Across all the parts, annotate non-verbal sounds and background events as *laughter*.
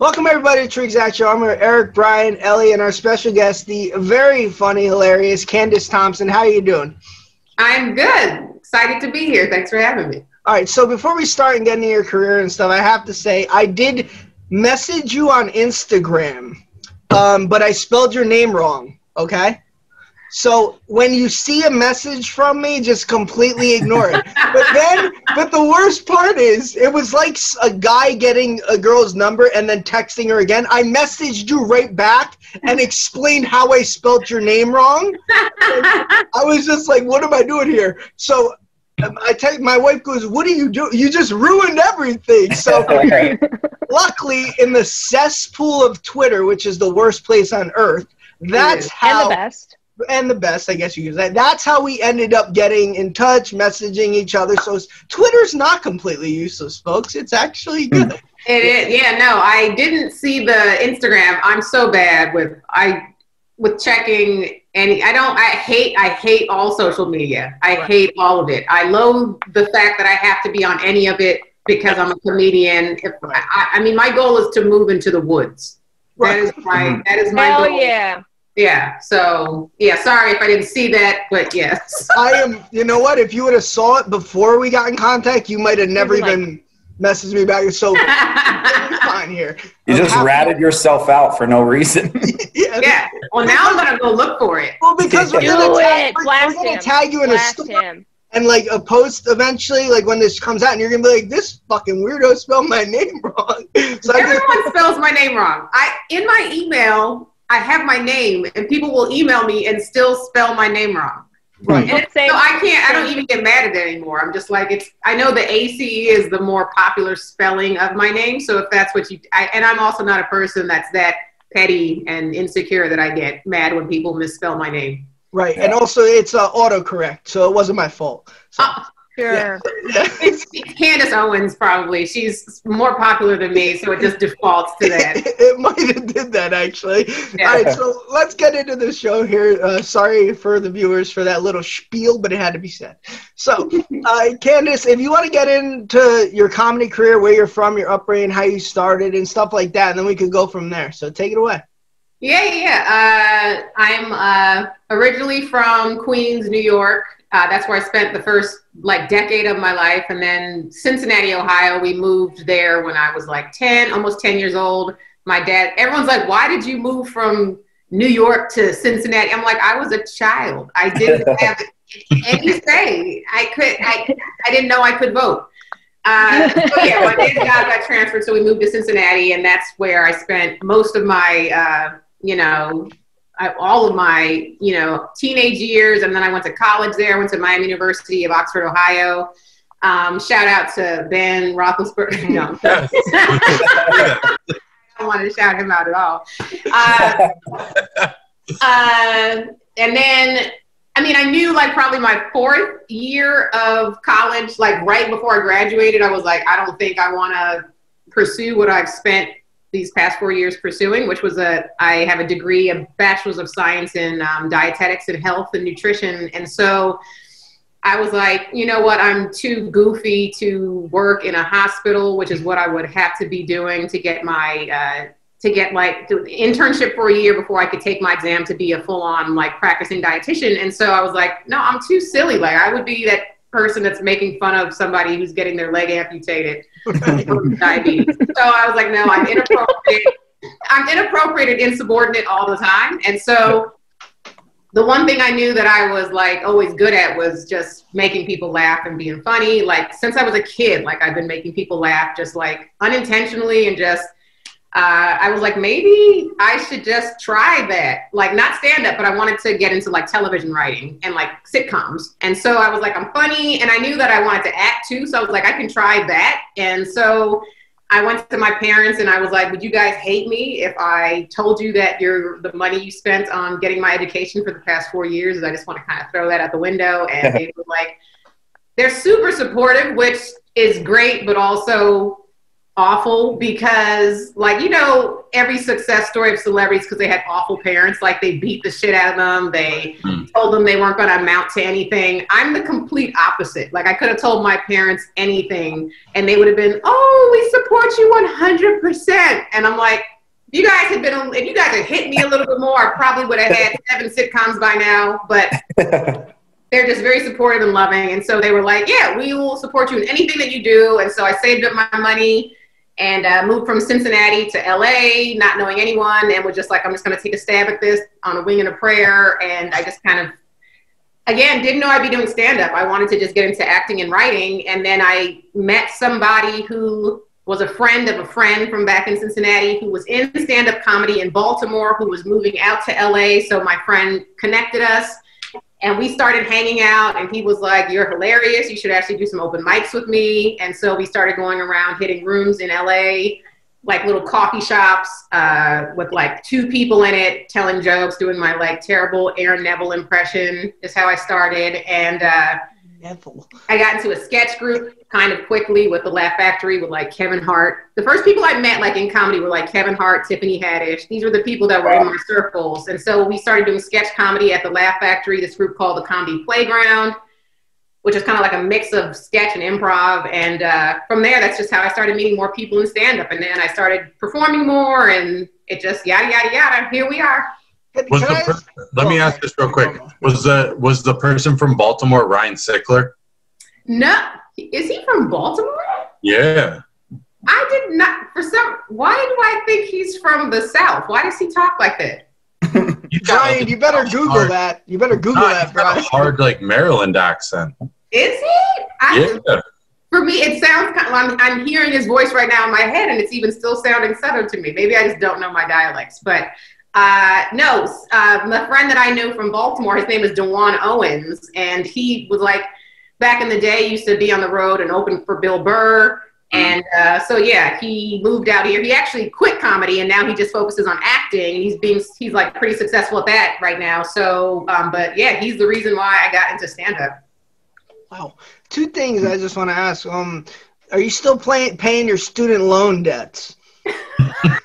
Welcome everybody to True Exact Show. I'm here, Eric, Brian, Ellie, and our special guest, the very funny, hilarious Candace Thompson. How are you doing? I'm good. Excited to be here. Thanks for having me. All right, so before we start and get into your career and stuff, I have to say I did message you on Instagram, um, but I spelled your name wrong. Okay. So when you see a message from me, just completely ignore it. *laughs* but then, but the worst part is, it was like a guy getting a girl's number and then texting her again. I messaged you right back and explained how I spelt your name wrong. I was just like, what am I doing here? So um, I tell you, my wife goes, "What are you doing? You just ruined everything." So, *laughs* luckily, in the cesspool of Twitter, which is the worst place on earth, that's how and the best and the best, I guess you use that. That's how we ended up getting in touch, messaging each other. So Twitter's not completely useless, folks. It's actually hmm. good. It is. Yeah, no, I didn't see the Instagram. I'm so bad with I with checking any. I don't. I hate. I hate all social media. I right. hate all of it. I loathe the fact that I have to be on any of it because I'm a comedian. If I, I mean, my goal is to move into the woods. Right. That is my. Mm-hmm. That is my Hell goal. yeah. Yeah. So yeah, sorry if I didn't see that, but yes. *laughs* I am. You know what? If you would have saw it before we got in contact, you might have never even messaged me back. So *laughs* fine here. You just ratted yourself out for no reason. *laughs* yeah. yeah. Well, now I'm gonna go look for it. Well, because we're gonna, tag, we're, we're gonna tag you in Blast a story. him. And like a post eventually, like when this comes out, and you're gonna be like, "This fucking weirdo spelled my name wrong." So Everyone spells my name wrong. I in my email, I have my name, and people will email me and still spell my name wrong. Right. And so I can't. I don't even get mad at it anymore. I'm just like it's. I know the ACE is the more popular spelling of my name. So if that's what you, I, and I'm also not a person that's that petty and insecure that I get mad when people misspell my name. Right, and also it's uh, autocorrect, so it wasn't my fault. So. Uh, Sure. Yeah. it's, it's Candace Owens probably. She's more popular than me, so it just defaults to that. *laughs* it might have did that actually. Yeah. All right, so let's get into the show here. Uh, sorry for the viewers for that little spiel, but it had to be said. So, *laughs* uh, Candace, if you want to get into your comedy career, where you're from, your upbringing, how you started, and stuff like that, and then we could go from there. So take it away. Yeah, yeah, yeah. Uh, I'm uh, originally from Queens, New York. Uh, that's where I spent the first like decade of my life, and then Cincinnati, Ohio. We moved there when I was like ten, almost ten years old. My dad. Everyone's like, "Why did you move from New York to Cincinnati?" I'm like, "I was a child. I didn't *laughs* have any say. I could. I I didn't know I could vote." Uh, so yeah, my dad's job got transferred, so we moved to Cincinnati, and that's where I spent most of my, uh, you know, I, all of my, you know, teenage years, and then I went to college there. I went to Miami University of Oxford, Ohio. Um, shout out to Ben Roethlisberger. *laughs* No, *laughs* I don't want to shout him out at all. Uh, uh, and then, I mean, I knew like probably my fourth year of college, like right before I graduated, I was like, I don't think I want to pursue what I've spent these past four years pursuing, which was a I have a degree, a bachelor's of science in um, dietetics and health and nutrition, and so I was like, you know what, I'm too goofy to work in a hospital, which is what I would have to be doing to get my uh, to get like do internship for a year before I could take my exam to be a full on like practicing dietitian. And so I was like, no, I'm too silly. Like I would be that person that's making fun of somebody who's getting their leg amputated *laughs* diabetes. So I was like, no, I'm inappropriate. I'm inappropriate and insubordinate all the time. And so the one thing I knew that I was like always good at was just making people laugh and being funny. Like since I was a kid, like I've been making people laugh just like unintentionally and just uh, I was like, maybe I should just try that. Like, not stand up, but I wanted to get into like television writing and like sitcoms. And so I was like, I'm funny. And I knew that I wanted to act too. So I was like, I can try that. And so I went to my parents and I was like, would you guys hate me if I told you that your the money you spent on getting my education for the past four years? I just want to kind of throw that out the window. And *laughs* they were like, they're super supportive, which is great, but also awful because like you know every success story of celebrities because they had awful parents like they beat the shit out of them they mm. told them they weren't going to amount to anything. I'm the complete opposite. Like i could have told my parents anything and they would have been oh we support you 100% and i'm like you guys had been if you guys had hit me a little bit more i probably would have had *laughs* seven sitcoms by now. But *laughs* they're just very supportive and loving and so they were like yeah we will support you in anything that you do. And so i saved up my money and uh, moved from Cincinnati to LA, not knowing anyone, and was just like, I'm just going to take a stab at this on a wing and a prayer. And I just kind of, again, didn't know I'd be doing stand up. I wanted to just get into acting and writing. And then I met somebody who was a friend of a friend from back in Cincinnati who was in stand up comedy in Baltimore, who was moving out to LA. So my friend connected us and we started hanging out and he was like you're hilarious. You should actually do some open mics with me. And so we started going around hitting rooms in la like little coffee shops uh, with like two people in it telling jokes doing my like terrible aaron neville impression is how i started. And uh, I got into a sketch group kind of quickly with the Laugh Factory with like Kevin Hart. The first people I met like in comedy were like Kevin Hart, Tiffany Haddish. These were the people that were in my circles. And so we started doing sketch comedy at the Laugh Factory, this group called the Comedy Playground, which is kind of like a mix of sketch and improv. And uh, from there, that's just how I started meeting more people in stand up. And then I started performing more and it just yada, yada, yada. Here we are. Was the per- let me oh, ask this real quick. Was the was the person from Baltimore Ryan Sickler? No, is he from Baltimore? Yeah. I did not. For some, why do I think he's from the South? Why does he talk like that? *laughs* Brian, you better Google hard, that. You better Google nah, that, Brian. hard, like Maryland accent. Is he? I, yeah. For me, it sounds kind of, I'm, I'm hearing his voice right now in my head, and it's even still sounding southern to me. Maybe I just don't know my dialects, but uh, no, uh, my friend that I know from Baltimore, his name is Dewan Owens, and he was like back in the day used to be on the road and open for Bill Burr. And uh, so yeah, he moved out here. He actually quit comedy and now he just focuses on acting. He's being he's like pretty successful at that right now. So, um, but yeah, he's the reason why I got into stand up. Wow, two things I just want to ask. Um, are you still playing paying your student loan debts? *laughs*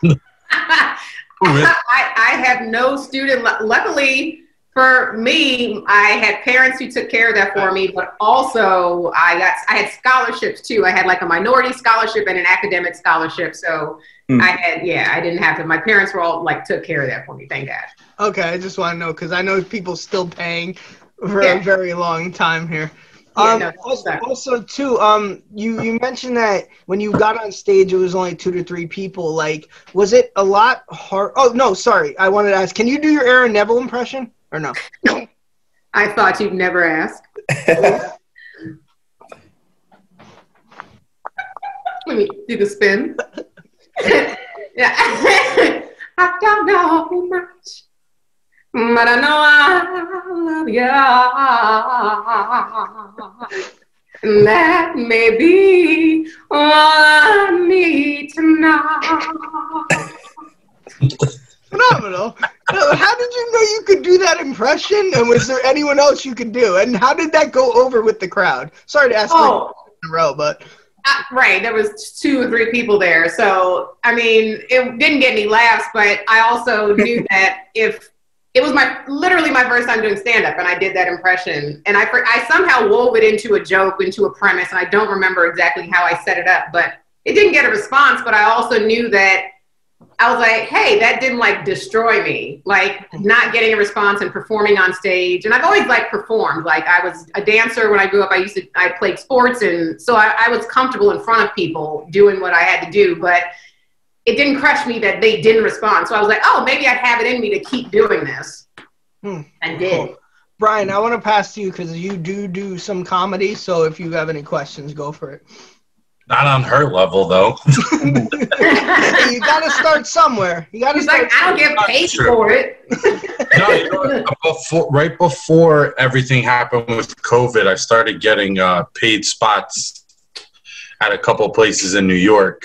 *laughs* I, I have no student. Luckily for me, I had parents who took care of that for me, but also I got I had scholarships too. I had like a minority scholarship and an academic scholarship. So mm. I had yeah, I didn't have to. My parents were all like took care of that for me. Thank God. Okay, I just want to know because I know people still paying for yeah. a very long time here. Yeah, um, no, also, also, too, um, you you mentioned that when you got on stage, it was only two to three people. Like, was it a lot hard? Oh no, sorry. I wanted to ask. Can you do your Aaron Neville impression or no? *laughs* I thought you'd never ask. *laughs* Let me do the spin. *laughs* yeah. I don't know much but I know I love you. And that may be all I need to know. Phenomenal. How did you know you could do that impression? And was there anyone else you could do? And how did that go over with the crowd? Sorry to ask oh. in a row, but. Uh, right, there was two or three people there, so I mean, it didn't get any laughs. But I also knew that if it was my literally my first time doing stand up and I did that impression. And I I somehow wove it into a joke into a premise and I don't remember exactly how I set it up but it didn't get a response but I also knew that I was like hey that didn't like destroy me. Like not getting a response and performing on stage. And I've always like performed. Like I was a dancer when I grew up. I used to I played sports and so I, I was comfortable in front of people doing what I had to do but it didn't crush me that they didn't respond. So I was like, oh, maybe I have it in me to keep doing this. Hmm. I did. Cool. Brian, I want to pass to you because you do do some comedy. So if you have any questions, go for it. Not on her level, though. *laughs* you got to start somewhere. You got to start. Like, I don't get paid for it. *laughs* no, you know, before, right before everything happened with COVID, I started getting uh, paid spots at a couple places in New York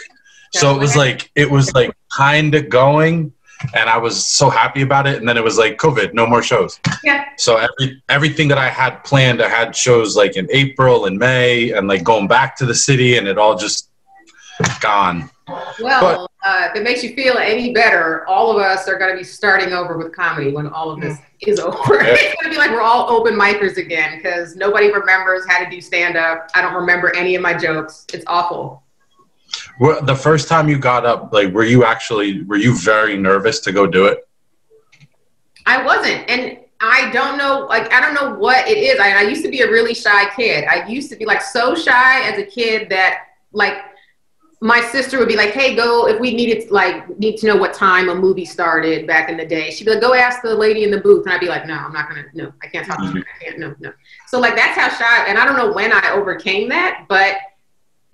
so it was like it was like kind of going, and I was so happy about it. And then it was like COVID, no more shows. Yeah. So every everything that I had planned, I had shows like in April and May, and like going back to the city, and it all just gone. Well, uh, if it makes you feel any better, all of us are going to be starting over with comedy when all of this is over. *laughs* it's going to be like we're all open micers again because nobody remembers how to do stand up. I don't remember any of my jokes. It's awful. The first time you got up, like, were you actually were you very nervous to go do it? I wasn't, and I don't know, like, I don't know what it is. I, I used to be a really shy kid. I used to be like so shy as a kid that like my sister would be like, "Hey, go if we needed like need to know what time a movie started back in the day." She'd be like, "Go ask the lady in the booth," and I'd be like, "No, I'm not gonna. No, I can't talk to you. I can't. No, no." So like that's how shy. And I don't know when I overcame that, but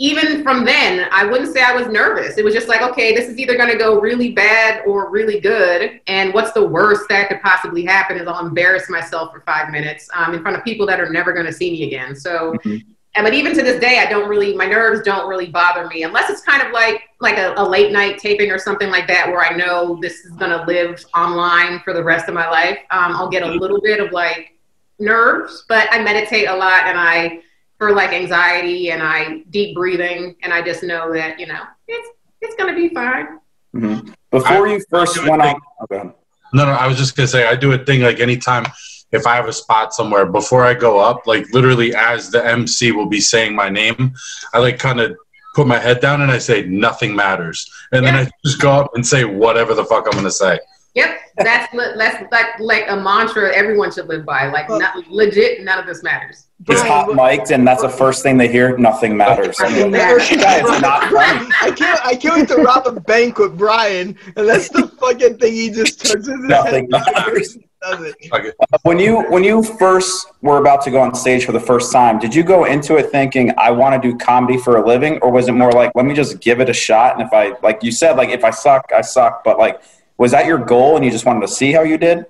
even from then, I wouldn't say I was nervous. It was just like, okay, this is either going to go really bad or really good. And what's the worst that could possibly happen is I'll embarrass myself for five minutes um, in front of people that are never going to see me again. So, mm-hmm. and, but even to this day, I don't really, my nerves don't really bother me unless it's kind of like, like a, a late night taping or something like that, where I know this is going to live online for the rest of my life. Um, I'll get a little bit of like nerves, but I meditate a lot and I, for like anxiety and I deep breathing and I just know that you know it's it's gonna be fine. Mm-hmm. Before I, you first went on, oh, no, no, I was just gonna say I do a thing like anytime if I have a spot somewhere before I go up, like literally as the MC will be saying my name, I like kind of put my head down and I say nothing matters, and yeah. then I just go up and say whatever the fuck I'm gonna say. Yep, that's that's like like a mantra everyone should live by. Like, not, legit, none of this matters. He's hot mic'd, and that's the first thing they hear. Nothing matters. I mean, not funny. I can't. I can't wait to rob a bank with Brian, and that's the fucking thing he just turns into. Nothing *laughs* matters. Okay. Uh, when you when you first were about to go on stage for the first time, did you go into it thinking I want to do comedy for a living, or was it more like let me just give it a shot? And if I like you said, like if I suck, I suck, but like was that your goal and you just wanted to see how you did?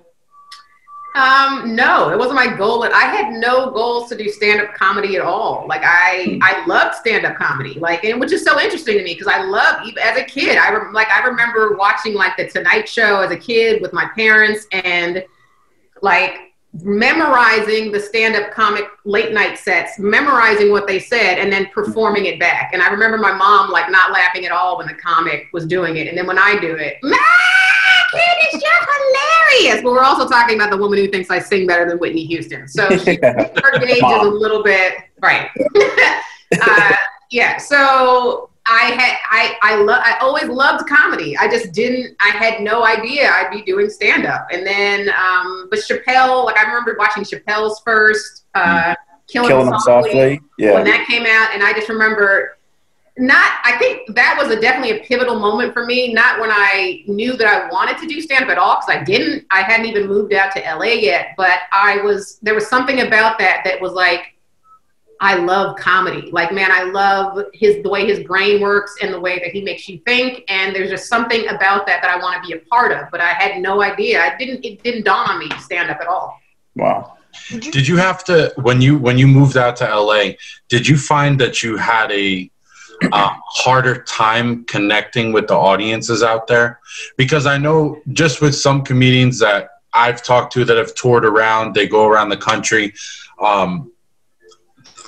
Um, no, it wasn't my goal. I had no goals to do stand-up comedy at all. Like I, hmm. I loved stand-up comedy. Like, and which is so interesting to me because I love as a kid. I re- like I remember watching like the Tonight Show as a kid with my parents and like memorizing the stand-up comic late night sets, memorizing what they said, and then performing it back. And I remember my mom like not laughing at all when the comic was doing it, and then when I do it, it's just hilarious. But we're also talking about the woman who thinks I sing better than Whitney Houston. So she, *laughs* her gauge is a little bit right. *laughs* uh, yeah. So I had I I love I always loved comedy. I just didn't. I had no idea I'd be doing stand up. And then, um, but Chappelle, like I remember watching Chappelle's first. Uh, Killing, Killing Them softly, softly. Yeah. When that came out, and I just remember not i think that was a definitely a pivotal moment for me not when i knew that i wanted to do stand up at all because i didn't. I hadn't even moved out to la yet but i was there was something about that that was like i love comedy. Like man i love his the way his brain works and the way that he makes you think and there's just something about that that i want to be a part of but i had no idea. I didn't it didn't dawn on me to stand up at all. Wow. Did you have to when you when you moved out to la did you find that you had a uh, harder time connecting with the audiences out there because I know just with some comedians that I've talked to that have toured around, they go around the country. Um,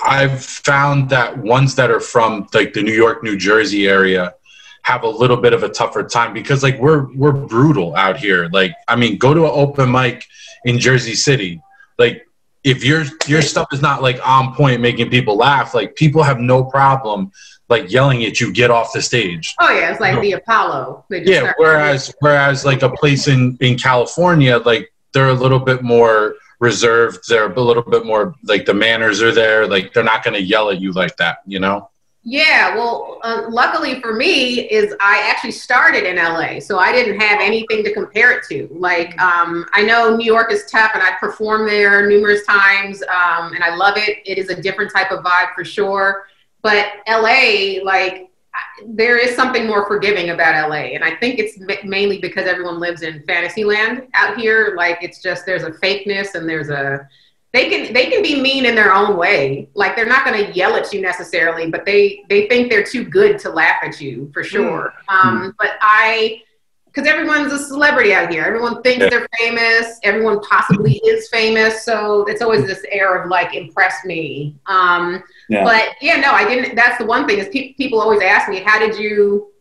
I've found that ones that are from like the New York, New Jersey area have a little bit of a tougher time because like we're we're brutal out here. Like I mean, go to an open mic in Jersey City. Like if your your stuff is not like on point making people laugh, like people have no problem like yelling at you get off the stage. Oh yeah it's like the apollo yeah whereas whereas like a place in in california like they're a little bit more reserved they're a little bit more like the manners are there like they're not going to yell at you like that you know yeah well uh, luckily for me is i actually started in la so i didn't have anything to compare it to like um, i know new york is tough and i performed there numerous times um, and i love it it is a different type of vibe for sure but LA, like, there is something more forgiving about LA. And I think it's mainly because everyone lives in fantasy land out here. Like, it's just there's a fakeness and there's a, they can they can be mean in their own way like they're not going to yell at you necessarily but they they think they're too good to laugh at you for sure mm. um, but i because everyone's a celebrity out here. Everyone thinks Yeah. they're famous. Everyone possibly is famous. So it's always this air of like impress me. Um, Yeah. But yeah, no, I didn't. That's the one thing is pe- people always ask me, how did you,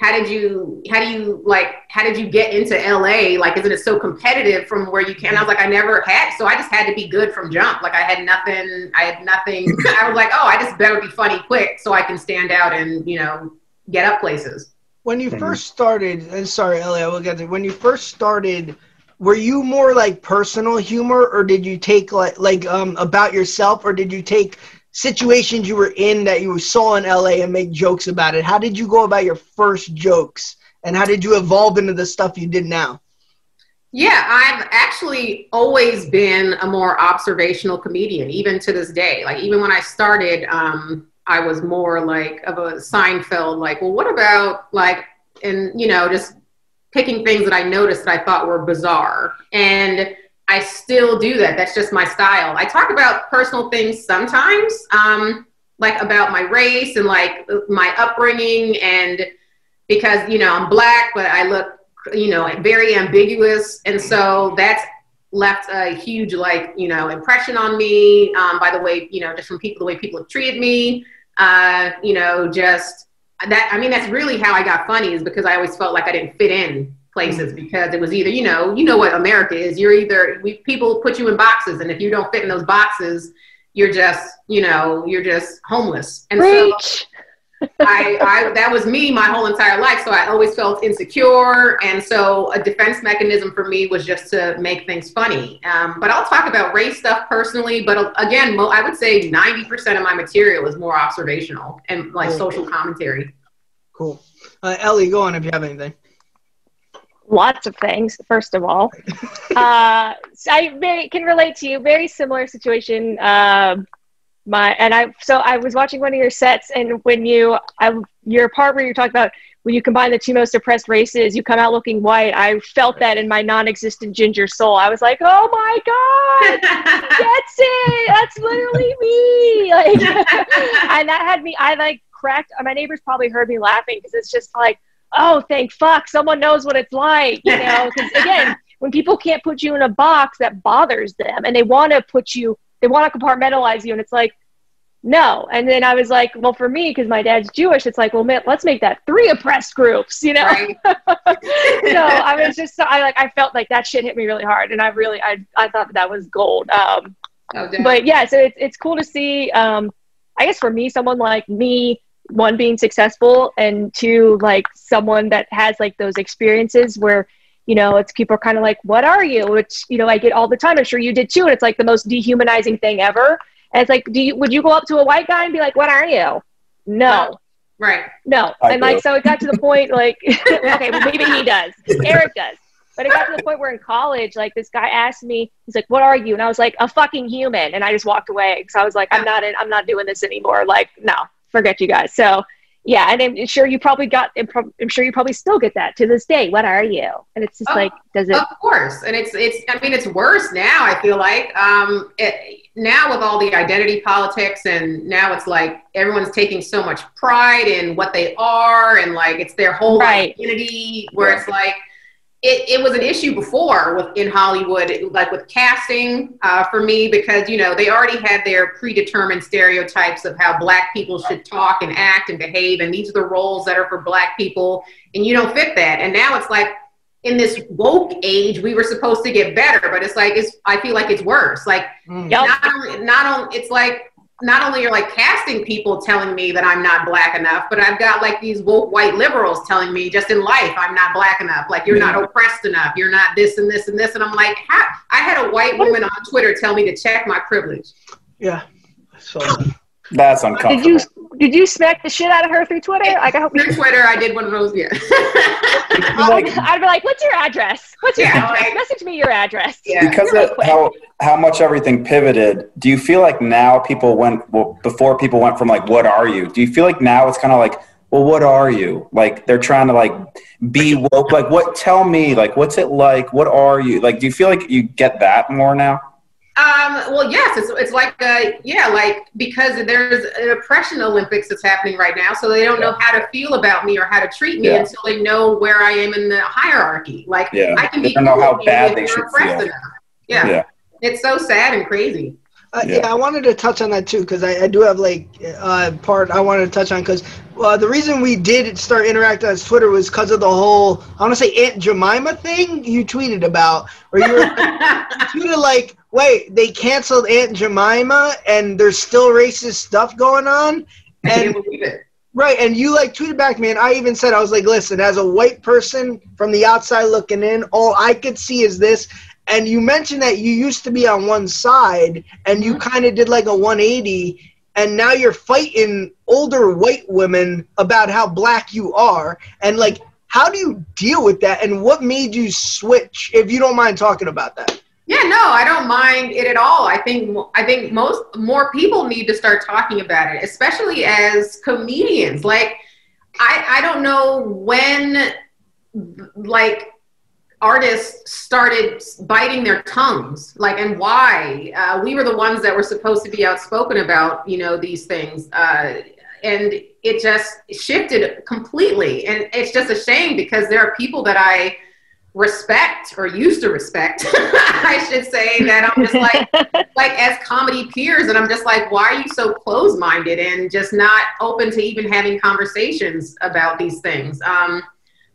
how did you, how do you like, how did you get into LA? Like, isn't it so competitive from where you can? I was like, I never had, so I just had to be good from jump. Like, I had nothing. I had nothing. *laughs* I was like, oh, I just better be funny quick so I can stand out and you know get up places. When you Mhm. first started, and sorry, Ellie, I will get to. When you first started, were you more like personal humor, or did you take like like um about yourself, or did you take situations you were in that you saw in LA and make jokes about it? How did you go about your first jokes, and how did you evolve into the stuff you did now? Yeah, I've actually always been a more observational comedian, even to this day. Like even when I started, um, I was more like of a Seinfeld, like, well, what about like, and you know, just picking things that I noticed that I thought were bizarre. And I still do that. That's just my style. I talk about personal things sometimes, um, like about my race and like my upbringing, and because you know I'm black, but I look you know, very ambiguous. And so that's left a huge, like, you know, impression on me um, by the way, you know, just from people, the way people have treated me. Uh, you know, just that, I mean, that's really how I got funny is because I always felt like I didn't fit in places because it was either, you know, you know what America is. You're either, we, people put you in boxes. And if you don't fit in those boxes, you're just, you know, you're just homeless. And so *laughs* I, I that was me my whole entire life. So I always felt insecure, and so a defense mechanism for me was just to make things funny. Um, but I'll talk about race stuff personally. But again, mo- I would say ninety percent of my material is more observational and like Cool. social commentary. Cool. Uh, Ellie, go on if you have anything. Lots of things. First of all, *laughs* uh, so I very, can relate to you. Very similar situation. Um my and I so I was watching one of your sets, and when you I, your part where you talked about when you combine the two most oppressed races, you come out looking white. I felt that in my non-existent ginger soul. I was like, oh my god, *laughs* that's it. That's literally me. *laughs* Like, and that had me. I like cracked. My neighbors probably heard me laughing because it's just like, oh, thank fuck, someone knows what it's like. You know, *laughs* because again, when people can't put you in a box, that bothers them, and they want to put you. They want to compartmentalize you, and it's like, no. And then I was like, well, for me, because my dad's Jewish, it's like, well, man, let's make that three oppressed groups. You know. right? *laughs* so I was just, I like, I felt like that shit hit me really hard, and I really, I, I thought that, that was gold. Um, Oh, but yeah, so it's it's cool to see. Um, I guess for me, someone like me, one being successful, and two like someone that has like those experiences where you know it's people are kind of like, "What are you?" Which you know I get all the time. I'm sure you did too, and it's like the most dehumanizing thing ever. And it's like, do you would you go up to a white guy and be like, "What are you?" No, right. no. I and like so, it got to the point like, *laughs* okay, well, maybe he does. Eric does. But it got to the point where in college, like this guy asked me, he's like, "What are you?" And I was like, "A fucking human." And I just walked away because I was like, "I'm not in. I'm not doing this anymore. Like, no, forget you guys." So, yeah, and I'm sure you probably got. I'm sure you probably still get that to this day. What are you? And it's just Oh, like, does it? Of course, and it's it's. I mean, it's worse now. I feel like um, it, now with all the identity politics, and now it's like everyone's taking so much pride in what they are, and like it's their whole Right. identity. Where it's like it, it was an issue before with in Hollywood, like with casting uh, for me, because you know they already had their predetermined stereotypes of how black people should talk and act and behave, and these are the roles that are for black people, and you don't fit that. And now it's like in this woke age, we were supposed to get better, but it's like it's. I feel like it's worse. Like Mm. Yep. not only, not only it's like not only are like casting people telling me that I'm not black enough, but I've got like these woke white liberals telling me just in life I'm not black enough. Like you're not oppressed enough. You're not this and this and this. And I'm like, how? I had a white woman on Twitter tell me to check my privilege. Yeah. So That's Did you did you smack the shit out of her through Twitter? Like, I hope you. Through Twitter, I did one of those. Yeah. *laughs* I'd, I'd be like, "What's your address? What's your Yeah, address? like- Message me your address." yeah. because Really of how how much everything pivoted do you feel like now people went well, before people went from like what are you do you feel like now it's kind of like well what are you like they're trying to like be woke like what tell me like what's it like what are you like do you feel like you get that more now Um, well, yes, it's, it's like, a, yeah, like because there's an oppression Olympics that's happening right now. So they don't know how to feel about me or how to treat me Yeah. until they know where I am in the hierarchy. Like Yeah. I can They be don't know how bad they should feel. Yeah. Yeah. It's so sad and crazy. Uh, Yeah. yeah. I wanted to touch on that too because I, I do have like uh, part I wanted to touch on because uh, the reason we did start interacting on Twitter was because of the whole I want to say Aunt Jemima thing you tweeted about where you were *laughs* tweeted like wait they canceled Aunt Jemima and there's still racist stuff going on I can't believe it. Right, and you like tweeted back, man. I even said I was like, listen, as a white person from the outside looking in, all I could see is this. And you mentioned that you used to be on one side, and you mm-hmm. kind of did like a 180, and now you're fighting older white women about how black you are, and like, how do you deal with that? And what made you switch? If you don't mind talking about that. Yeah, no, I don't mind it at all. I think I think most more people need to start talking about it, especially as comedians. Like, I I don't know when, like, artists started biting their tongues, like, and why. Uh, we were the ones that were supposed to be outspoken about, you know, these things, uh, and it just shifted completely. And it's just a shame because there are people that I respect or used to respect *laughs* i should say that i'm just like *laughs* like as comedy peers and i'm just like why are you so closed-minded and just not open to even having conversations about these things? Um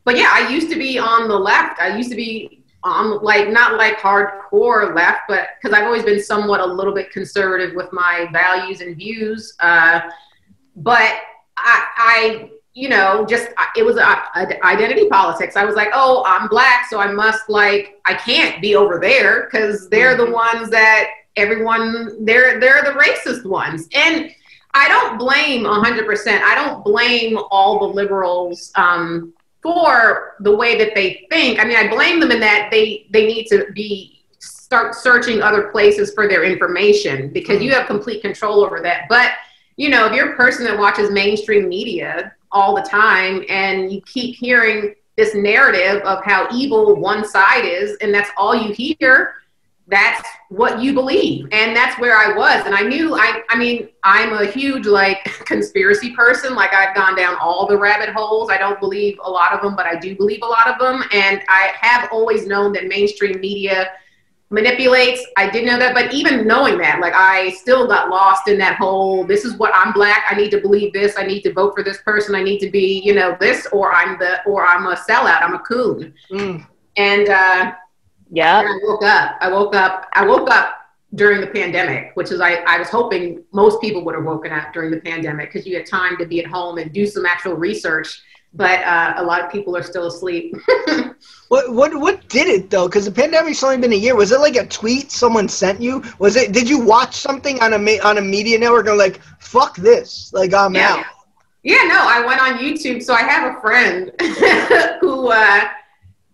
but yeah i used to be on the left. I used to be on like not like hardcore left but because i've always been somewhat a little bit conservative with my values and views uh but i i you know, just uh, it was uh, a, a identity politics. I was like, oh, I'm black, so I must like I can't be over there because they're the mm-hmm. ones that everyone they're they're the racist ones. And I don't blame 100%. I don't blame all the liberals um, for the way that they think. I mean, I blame them in that they they need to be start searching other places for their information because mm. you have complete control over that. But you know, if you're a person that watches mainstream media all the time and you keep hearing this narrative of how evil one side is and that's all you hear. That's what you believe and that's where i was. And i knew i i mean i'm a huge like *laughs* conspiracy person. Like i've gone down all the rabbit holes. I don't believe a lot of them but i do believe a lot of them. And i have always known that mainstream media manipulates. I didn't know that, but even knowing that, like I still got lost in that whole this is what I'm black, I need to believe this, I need to vote for this person, I need to be, you know, this or I'm the or I'm a sellout, I'm a coon. Mm. And uh yeah. I woke up. I woke up I woke up during the pandemic, which is I, I was hoping most people would have woken up during the pandemic because you had time to be at home and do some actual research. But uh, a lot of people are still asleep. *laughs* What what what did it though? Because the pandemic's only been a year. Was it like a tweet someone sent you? Was it? Did you watch something on a on a media network and like fuck this? Like I'm Yeah. out. Yeah, no, I went on YouTube. So I have a friend *laughs* who uh,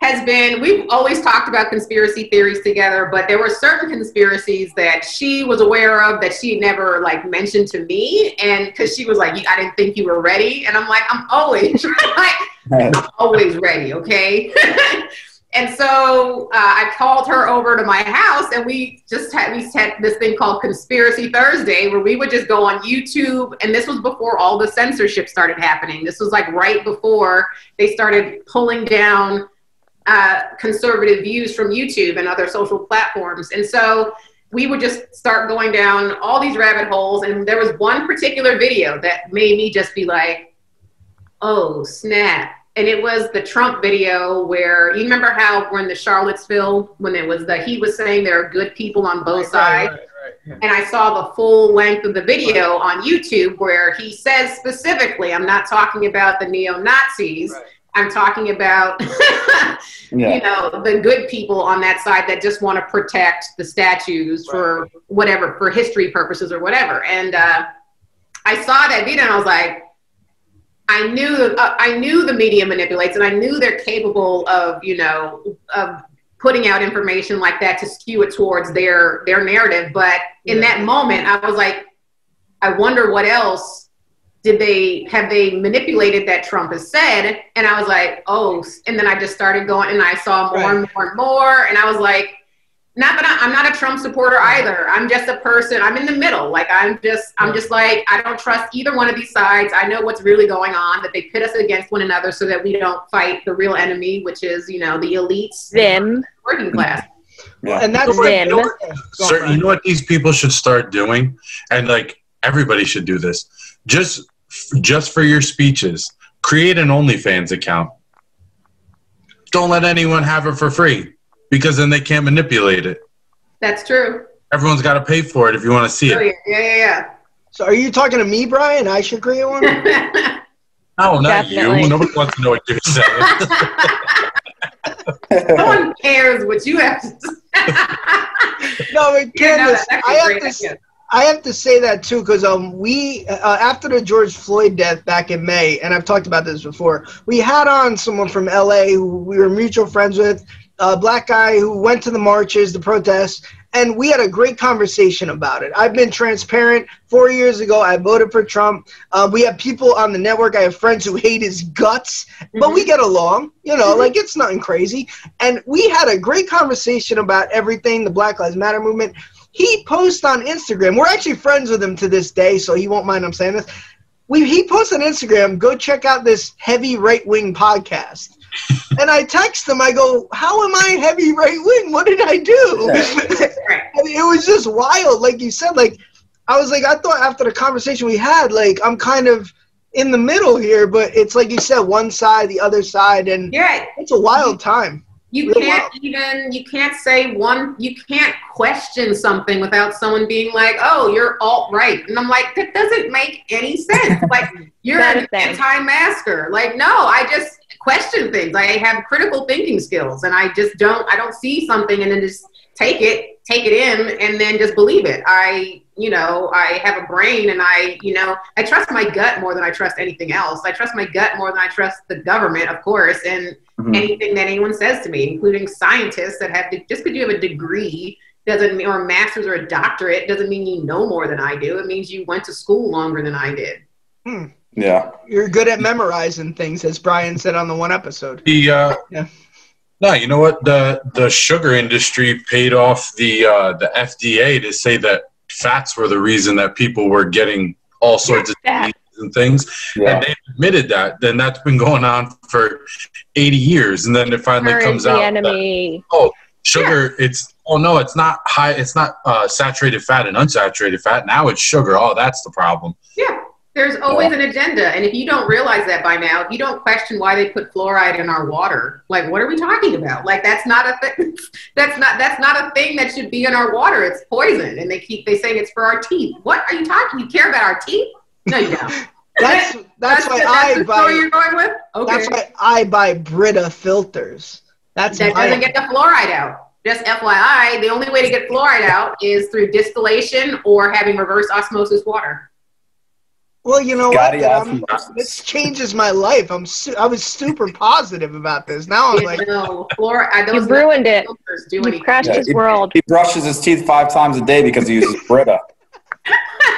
has been, we've always talked about conspiracy theories together, but there were certain conspiracies that she was aware of that she never like mentioned to me. And because she was like, I didn't think you were ready. And I'm like, I'm always *laughs* like, I'm always ready, okay? *laughs* and so uh, I called her over to my house, and we just had we had this thing called Conspiracy Thursday, where we would just go on YouTube, and this was before all the censorship started happening. This was like right before they started pulling down uh, conservative views from YouTube and other social platforms, and so we would just start going down all these rabbit holes. And there was one particular video that made me just be like, oh snap and it was the trump video where you remember how when the charlottesville when it was the he was saying there are good people on both sides Right, right, right. and i saw the full length of the video on youtube where he says specifically i'm not talking about the neo-nazis Right. I'm talking about *laughs* Yeah. you know the good people on that side that just want to protect the statues for whatever for history purposes or whatever and uh, i saw that video and i was like i knew uh, i knew the media manipulates and i knew they're capable of you know of putting out information like that to skew it towards their their narrative but in Yeah. that moment i was like i wonder what else did they have they manipulated that Trump has said? And I was like, oh, and then I just started going and I saw more and more and more, and I was like, not that I, I'm not a Trump supporter either. I'm just a person. I'm in the middle. Like I'm just, I'm just like I don't trust either one of these sides. I know what's really going on. That they pit us against one another so that we don't fight the real enemy, which is you know the elites, Them. working class. Yeah. And that's Then- what Certain, you know what these people should start doing, and like everybody should do this. Just, just for your speeches, create an OnlyFans account. Don't let anyone have it for free, because then they can't manipulate it. That's true. Everyone's got to pay for it if you want to see Oh, it. yeah, yeah, So are you talking to me, Brian? I should create one. yeah. *laughs* No, not Definitely. you. Nobody wants to know what you're saying. *laughs* no one cares what you have to say. no, but Yeah, no, Candace, that's actually I a have great to. I have to say that too because um we uh, after the George Floyd death back in May and I've talked about this before we had on someone from LA who we were mutual friends with a black guy who went to the marches the protests and we had a great conversation about it. I've been transparent. Four years ago I voted for Trump. Uh, we have people on the network. I have friends who hate his guts but we get along you know like it's nothing crazy. And we had a great conversation about everything the Black Lives Matter movement he posts on Instagram. We're actually friends with him to this day, so he won't mind I'm saying this. We he posts on Instagram, go check out this heavy right wing podcast. *laughs* and I text him, I go, How am I heavy right wing? What did I do? *laughs* And it was just wild, like you said. Like I was like, I thought after the conversation we had, like I'm kind of in the middle here, but it's like you said, one side, the other side, and Yeah, it's a wild time. You Real can't wild. even you can't say one you can't question something without someone being like oh you're alt right and i'm like that doesn't make any sense. *laughs* Like you're an anti-masker. Like no i just question things. I have critical thinking skills and i just don't i don't see something and then just take it take it in and then just believe it. I you know i have a brain and i you know i trust my gut more than i trust anything else. I trust my gut more than i trust the government of course and Mhm. anything that anyone says to me, including scientists that have to, just because you have a degree doesn't mean or a master's or a doctorate doesn't mean you know more than I do. It means you went to school longer than I did. Yeah. You're good at memorizing things, as Brian said on the one episode. The uh, Yeah. no, you know what? The the sugar industry paid off the uh, the FDA to say that fats were the reason that people were getting all sorts of Yeah. diseases and things, Yeah. and they admitted that. Then that's been going on for eighty years, and then it finally Her comes the out that enemy. sugar. It's oh no, it's not high. It's not uh, saturated fat and unsaturated fat. Now it's sugar. Oh, that's the problem. Yeah. There's always an agenda. And if you don't realize that by now, if you don't question why they put fluoride in our water, like what are we talking about? Like that's not a thing *laughs* that's not that's not a thing that should be in our water. It's poison. And they keep they saying it's for our teeth. What are you talking? You care about our teeth? No, you don't. *laughs* That's that's why the, I that's the story buy. you're going with? Okay. That's why I buy Brita filters. That's that doesn't get the fluoride out. Just FYI, the only way to get fluoride out is through distillation or having reverse osmosis water. well, you know Gotta what? have I'm- this changes my life. I'm su- I was super positive about this. Now I'm You like, know, fluoride. You Those ruined it. do You anything. crashed Yeah, his it- world. He brushes his teeth five times a day because he uses Brita.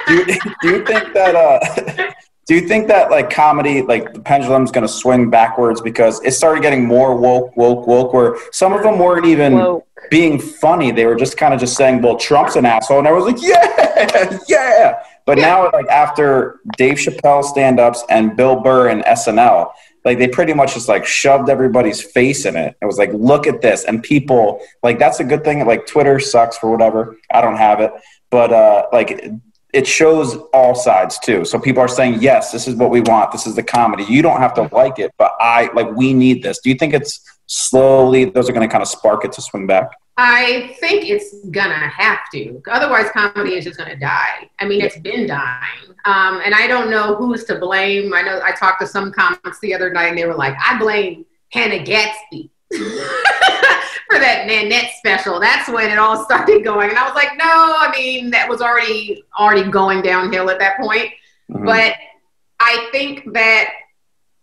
Do, you, do you think that uh, do you think that like comedy like the pendulum's going to swing backwards because it started getting more woke woke woke where some of them weren't even Woke. being funny. They were just kind of just saying well trump's an asshole and i was like yeah *laughs* yeah. But now like after dave chappelle stand-ups and bill burr and snl like they pretty much just like shoved everybody's face in it. It was like look at this and people like that's a good thing like twitter sucks for whatever. I don't have it. But uh like it shows all sides too so people are saying yes this is what we want this is the comedy you don't have to like it but i like we need this do you think it's slowly those are going to kind of spark it to swing back I think it's gonna have to. Otherwise, comedy is just gonna die. I mean, it's been dying. Um, and I don't know who's to blame. I know I talked to some comics the other night, and they were like, "I blame Hannah Gadsby *laughs* for that Nanette special." That's when it all started going, and I was like, "No, I mean, that was already already going downhill at that point." Mhm. But I think that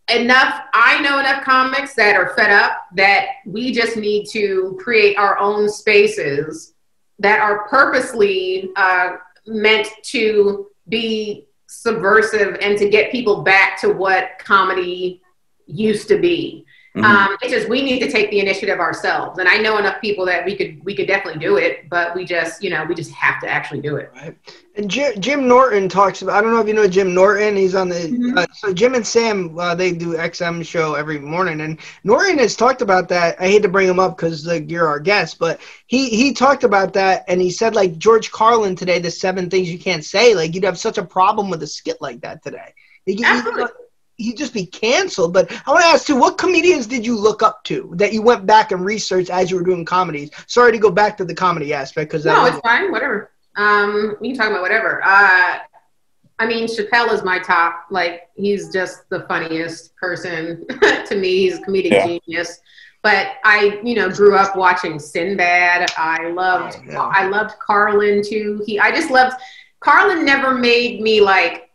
enough, I know enough comics that are fed up that we just need to create our own spaces that are purposely uh, meant to be subversive and to get people back to what comedy used to be. Mhm. Um, it's just we need to take the initiative ourselves. And I know enough people that we could we could definitely do it, but we just you know we just have to actually do it. Right. And Jim, Jim Norton talks about. I don't know if you know Jim Norton. He's on the. Mhm. Uh, so Jim and Sam, uh, they do XM show every morning, and Norton has talked about that. I hate to bring him up because like, you're our guest, but he he talked about that, and he said like George Carlin today, the seven things you can't say. Like you'd have such a problem with a skit like that today. Like, you- Absolutely. He'd just be canceled. But I want to ask too, what comedians did you look up to that you went back and researched as you were doing comedies? Sorry to go back to the comedy aspect because No, it's fine. Whatever. Um, we can talk about whatever. Uh, I mean, Chappelle is my top. Like, he's just the funniest person *laughs* to me. He's a comedic Yeah. genius. But I, you know, grew up watching Sinbad. I loved, Oh, yeah. I loved Carlin too. He, I just loved. Carlin never made me like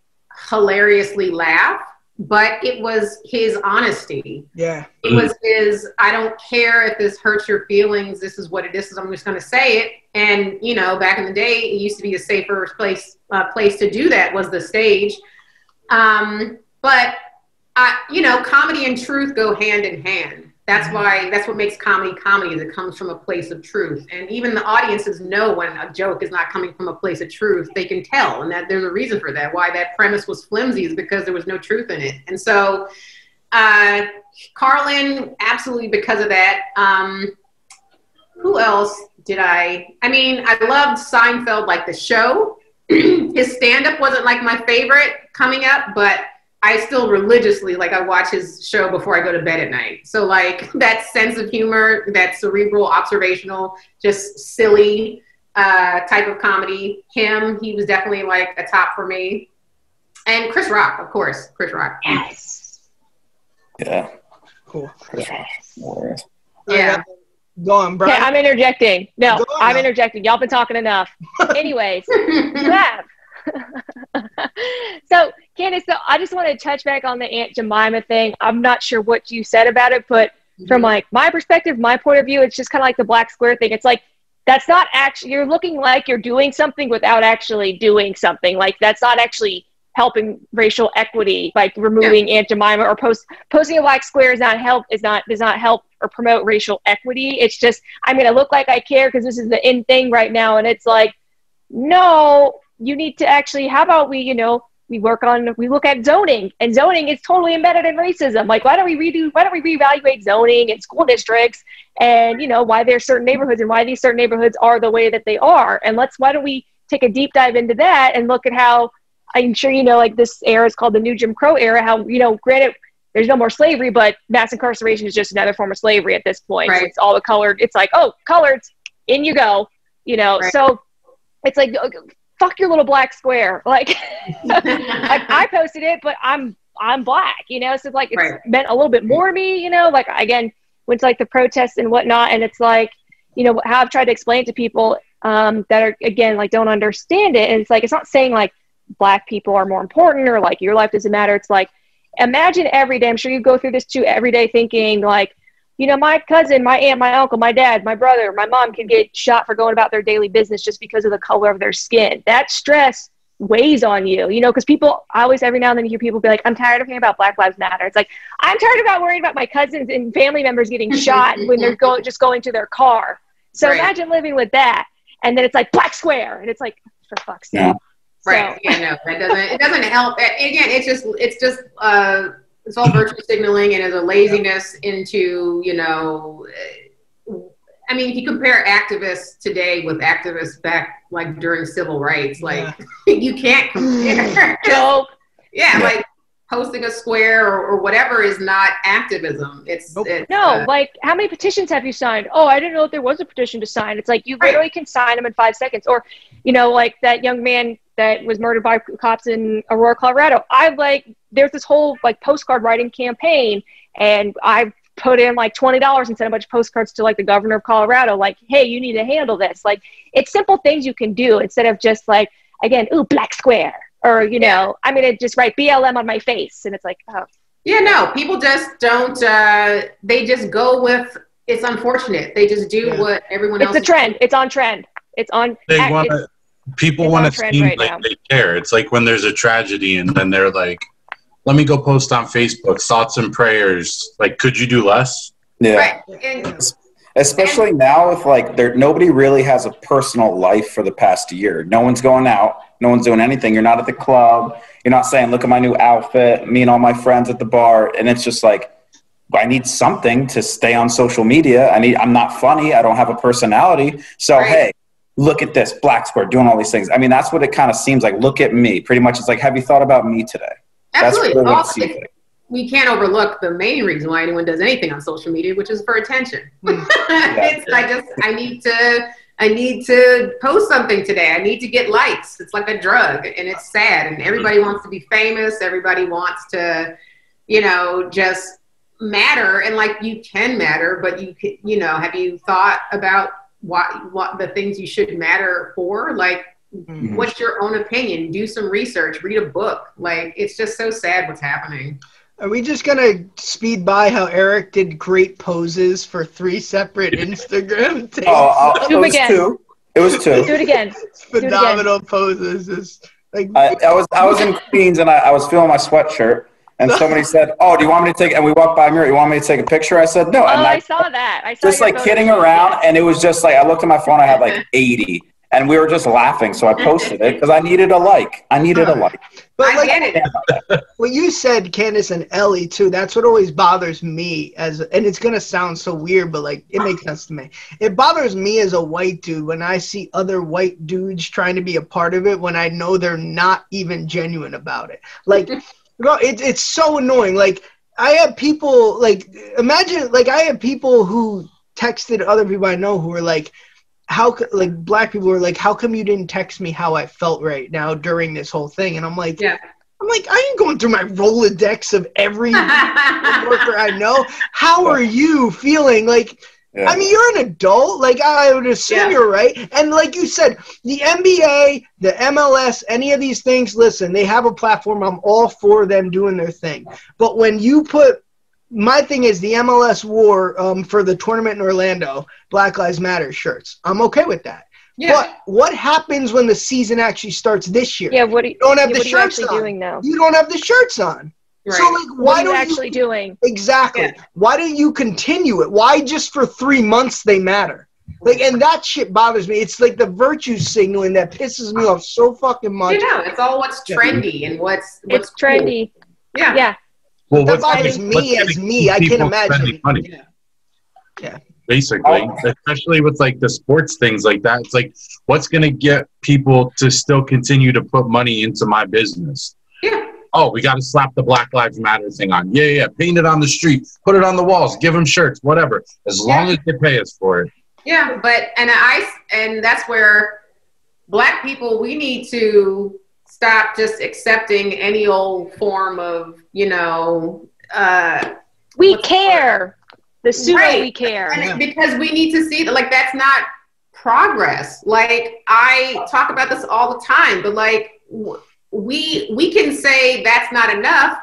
hilariously laugh, but it was his honesty. Yeah, it was his i don't care if this hurts your feelings this is what it is i'm just going to say it. And you know back in the day it used to be a safer place uh, place to do that was the stage. Um, but I, you know comedy and truth go hand in hand that's why that's what makes comedy comedy is it comes from a place of truth and even the audiences know when a joke is not coming from a place of truth they can tell and that there's a reason for that why that premise was flimsy is because there was no truth in it and so uh, Carlin, absolutely because of that. Um, who else did I? I mean, I loved Seinfeld, like the show. *clears throat* his stand up wasn't like my favorite coming up, but I still religiously, like, I watch his show before I go to bed at night. So, like, *laughs* that sense of humor, that cerebral, observational, just silly uh, type of comedy, him, he was definitely like a top for me. And Chris Rock, of course, Chris Rock. Yes. Yeah. cool. Hilarious. Yeah. Go on, Okay, I'm interjecting. No, on I'm now. interjecting. Y'all been talking enough. *laughs* Anyways, you have. *laughs* so, Candice, so I just want to touch back on the Aunt Jemima thing. I'm not sure what you said about it, but from mm-hmm. like my perspective, my point of view, it's just kind of like the black square thing. It's like that's not actually you're looking like you're doing something without actually doing something. Like that's not actually helping racial equity, like removing Aunt Jemima or post posting a black square is not help is not does not help or promote racial equity. It's just I'm gonna look like I care because this is the in thing right now, and it's like no, you need to actually. How about we, you know, we work on we look at zoning and zoning is totally embedded in racism like why don't we redo why don't we reevaluate zoning and school districts and you know why there's certain neighborhoods and why these certain neighborhoods are the way that they are and let's why don't we take a deep dive into that and look at how i'm sure you know like this era is called the new jim crow era how you know granted there's no more slavery but mass incarceration is just another form of slavery at this point Right. it's all the colored it's like oh colored in you go you know Right. so it's like fuck your little black square like *laughs* like I *laughs* posted it, but I'm I'm black, you know. So like it's Right. meant a little bit more to me, you know. Like again, went to like the protests and whatnot, and it's like, you know, how I've tried to explain to people um, that are again like don't understand it, and it's like it's not saying like black people are more important or like your life doesn't matter. It's like imagine every day. I'm sure you go through this too every day, thinking like. You know, my cousin, my aunt, my uncle, my dad, my brother, my mom can get shot for going about their daily business just because of the color of their skin. That stress weighs on you, you know, because people I always every now and then you hear people be like, I'm tired of hearing about Black Lives Matter. It's like, I'm tired about worrying about my cousins and family members getting *laughs* shot when they're going just going to their car. So Right. imagine living with that. And then it's like black square. And it's like, for fuck's sake. Yeah. Right. So- Yeah, no, that doesn't it doesn't help. Again, it's just it's just uh it's all virtue signaling and is a laziness into, you know I mean, if you compare activists today with activists back like during civil rights, like *laughs* you can't compare. *laughs* Joke. yeah, like posting a square or, or whatever is not activism. It's, Nope. it's No, uh, like how many petitions have you signed? Oh, I didn't know that there was a petition to sign. It's like you Right. literally can sign them in five seconds. Or, you know, like that young man that was murdered by cops in Aurora, Colorado. I like there's this whole like postcard writing campaign, and I've put in like twenty dollars and sent a bunch of postcards to like the governor of Colorado, like, hey, you need to handle this. Like it's simple things you can do instead of just like again, ooh, black square. Or, you know, I'm gonna just write BLM on my face. And it's like, oh Yeah, no, people just don't. Uh, they just go with. It's unfortunate. They just do Yeah. what everyone it's else. It's a is trend. It's on trend. It's on They want to. People want to trend seem right like now. they care. It's like when there's a tragedy and then they're like, let me go post on Facebook thoughts and prayers. Like, could you do less? Yeah. Right. And Especially now, if like there, nobody really has a personal life for the past year. No one's going out. No one's doing anything. You're not at the club. You're not saying, "Look at my new outfit." Me and all my friends at the bar, and it's just like, I need something to stay on social media. I need. I'm not funny. I don't have a personality. So Right. hey, look at this black square doing all these things. I mean, that's what it kind of seems like. Look at me. Pretty much, it's like, have you thought about me today? absolutely. That's really what it Also, like. we can't overlook the main reason why anyone does anything on social media, which is for attention. *laughs* Mm. it's, I just I need to I need to post something today. I need to get likes. It's like a drug, and it's sad. And everybody wants to be famous. Everybody wants to, you know, just matter. And like you can matter, but you can, you know, have you thought about what what the things you should matter for? Like, Mhm. what's your own opinion? Do some research. Read a book. Like, it's just so sad what's happening. Are we just gonna speed by how Eric did great poses for three separate *laughs* Instagram takes? Oh, oh, Do it was again. two. It was two. Do it again. *laughs* again. phenomenal poses. It's like I, I was I was in Queens and I, I was feeling my sweatshirt and somebody said, "Oh, do you want me to take?" And we walked by a mirror. You want me to take a picture? I said, "No." Oh, and I I, saw that. I saw just like kidding shoot, around, yeah. and it was just like I looked at my phone. I had like *laughs* eighty, and we were just laughing. So I posted it because I needed a like. I needed a like. but I get it. what you said, Candice and Ellie too. That's what always bothers me as, and it's gonna sound so weird, but like it makes sense to me. It bothers me as a white dude when I see other white dudes trying to be a part of it when I know they're not even genuine about it. Like, bro, it, it's so annoying. Like I have people like imagine like I have people who texted other people I know who were like. How like black people were like, how come you didn't text me how I felt right now during this whole thing? And I'm like, Yeah. I'm like, I ain't going through my Rolodex of every *laughs* worker I know. How are you feeling? Like, Yeah. I mean, you're an adult. Like, I would assume Yeah. you're right. And like you said, the NBA, the MLS, any of these things, listen, they have a platform. I'm all for them doing their thing. But when you put, my thing is the MLS war um, for the tournament in Orlando, Black Lives Matter shirts. I'm okay with that. yeah. But what happens when the season actually starts this year? Yeah, what are you, You don't have yeah, the what are you shirts actually on. doing now? You don't have the shirts on. So Right. like, What are you don't actually you doing? exactly? Yeah. Why don't you continue it? Why just for three months they matter? Like, and that shit bothers me. It's like the virtue signaling that pisses me off so fucking much. you know, it's all what's trendy and what's what's It's trendy. Yeah. Yeah. Well, That what's bothers gonna- me what's as me. I can't people imagine. spending Money, Yeah. Yeah. basically, Oh. especially with like the sports things like that. It's like, what's going to get people to still continue to put money into my business? Yeah. Oh, we got to slap the Black Lives Matter thing on. Yeah, yeah. Paint it on the street. Put it on the walls. Give them shirts. Whatever. As long as they pay us for it. Yeah, but and I and that's where black people we need to stop just accepting any old form of, you know, uh We care. The pseudo Right. we care. and because we need to see that like that's not progress. Like I talk about this all the time, but like w- we we can say that's not enough,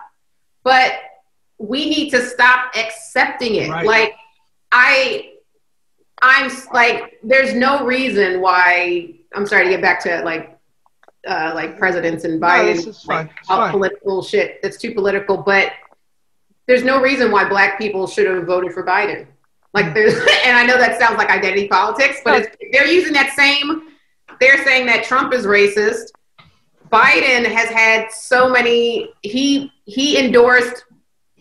but we need to stop accepting it. Right. Like I I'm like there's no reason why I'm sorry to get back to like uh, like presidents and Biden fine. like, all political shit that's too political, but there's no reason why black people should have voted for Biden. Like there's, *laughs* and I know that sounds like identity politics, but it's, they're using that same. They're saying that Trump is racist. Biden has had so many. He he endorsed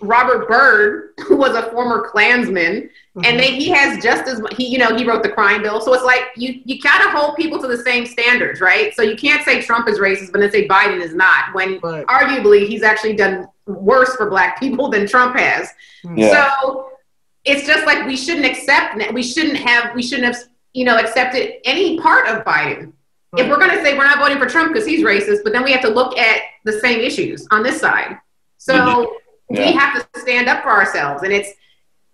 Robert Byrd, who was a former Klansman, and mm-hmm. then he has just as he you know he wrote the crime bill. So it's like you you gotta hold people to the same standards, right? So you can't say Trump is racist, but then say Biden is not. When Right. arguably he's actually done worse for black people than Trump has. Mm-hmm. Yeah. So it's just like we shouldn't accept we shouldn't have we shouldn't have you know accepted any part of Biden. If we're going to say we're not voting for Trump because he's racist, but then we have to look at the same issues on this side. So mm-hmm. we Yeah. have to stand up for ourselves, and it's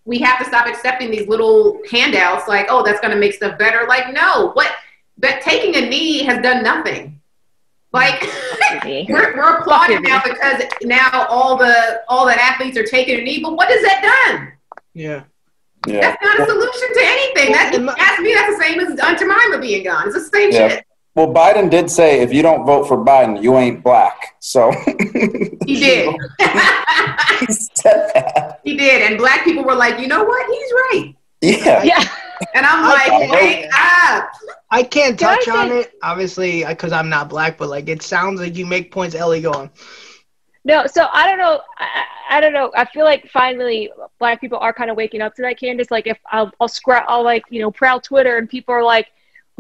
we have to stop accepting these little handouts like, oh, that's going to make stuff better. Like, no, what? But taking a knee has done nothing. Like *laughs* we're, we're applauding now because now all the all that athletes are taking a knee. But what has that done? Yeah. Yeah. That's not a solution to anything. That Well, ask me, that's the same as Aunt Jemima being gone. It's the same Yeah. shit. Well, Biden did say if you don't vote for Biden, you ain't black. So *laughs* He did. *laughs* he said that. he did. And black people were like, you know what? He's right. Yeah. Yeah. And I'm like, wake up. I can't Can I touch on it, obviously, because I'm not black. But like, it sounds like you make points. Ellie, go on. No, so I don't know. I, I don't know. I feel like finally black people are kind of waking up to that, Candice. Like if I'll, I'll scroll, I'll like, you know, prowl Twitter and people are like,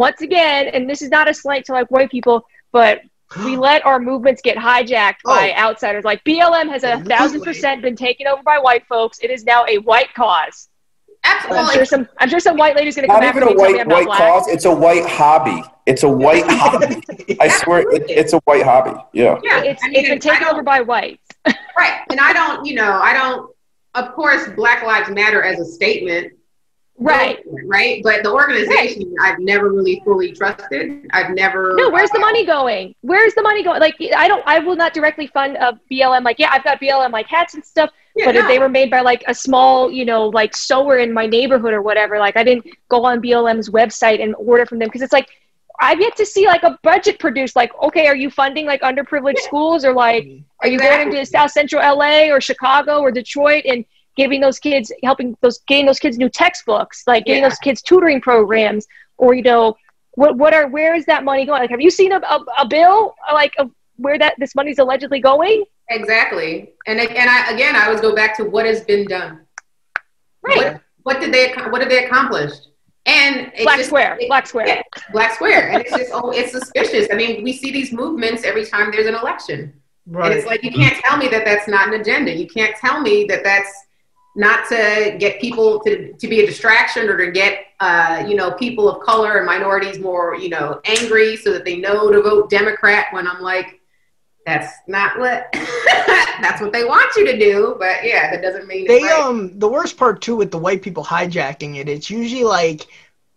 once again, and this is not a slight to like white people, but we *gasps* let our movements get hijacked by Oh. outsiders. Like BLM has a thousand percent been taken over by white folks. It is now a white cause. I'm Absolutely. sure some, I'm sure some white lady's gonna come Not after even me a and tell me white I'm not white black. cause. It's a white hobby. It's a white *laughs* hobby. I swear, it, it's a white hobby. Yeah. Yeah, It's, I mean, it's been taken over by whites. *laughs* Right. And I don't, you know, I don't, of course, Black Lives Matter as a statement. Right. Right. But the organization, I've never really fully trusted. I've never. No, where's the money going? Where's the money going? Like, I don't, I will not directly fund a BLM. Like, yeah, I've got BLM like hats and stuff, Yeah, but if they were made by like a small, you know, like sewer in my neighborhood or whatever, like I didn't go on BLM's website and order from them because it's like I've yet to see like a budget produced. Like, okay, are you funding like underprivileged schools or like are you going to South Central LA or Chicago or Detroit and giving those kids, helping those, getting those kids new textbooks, like getting Yeah. those kids tutoring programs, or you know, what what are where is that money going? Like, have you seen a, a, a bill like of where that this money's allegedly going? Exactly. And and I again, I always go back to what has been done. Right, What, what did they what did they accomplish? And it's black just- square, it- black square. yeah, black square, and it's just oh, it's suspicious. I mean, we see these movements every time there's an election. And Right. it's like you can't tell me that that's not an agenda. You can't tell me that that's not to get people to, to be a distraction or to get uh, you know people of color and minorities more you know angry so that they know to vote Democrat. When I'm like, that's not what *laughs* that's what they want you to do. But yeah, that doesn't mean They right. um the worst part too with the white people hijacking it, it's usually like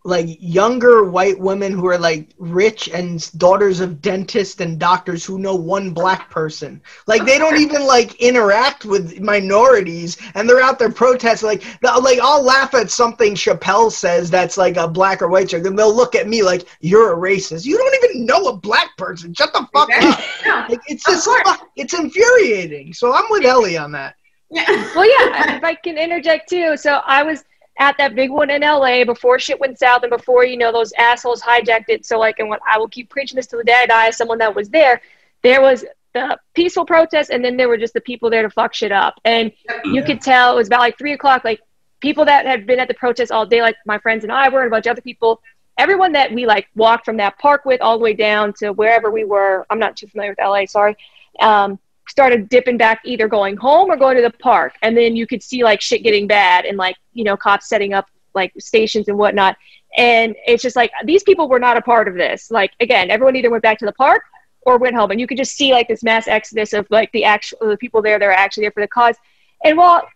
like younger white women who are like rich and daughters of dentists and doctors who know one black person. Like they don't even like interact with minorities and they're out there protesting like they'll- like I'll laugh at something Chappelle says that's like a black or white chick and they'll look at me like you're a racist. You don't even know a black person. Shut the fuck up. Exactly. *laughs* No. Like it's just course. it's infuriating. So I'm with Ellie on that. Yeah. Well, yeah, if I can interject too. So I was at that big one in LA before shit went south and before, you know, those assholes hijacked it. So, like, and what I will keep preaching this to the day I die as someone that was there, there was the peaceful protest and then there were just the people there to fuck shit up. And you could tell it was about like three o'clock, like people that had been at the protest all day, like my friends and I were, and a bunch of other people. Everyone that we like walked from that park with all the way down to wherever we were. I'm not too familiar with LA, sorry. Um, started dipping back, either going home or going to the park. And then you could see like shit getting bad and like, you know, cops setting up like stations and whatnot. And it's just like these people were not a part of this. Like again, everyone either went back to the park or went home, and you could just see like this mass exodus of like the actual the people there that are actually there for the cause. And while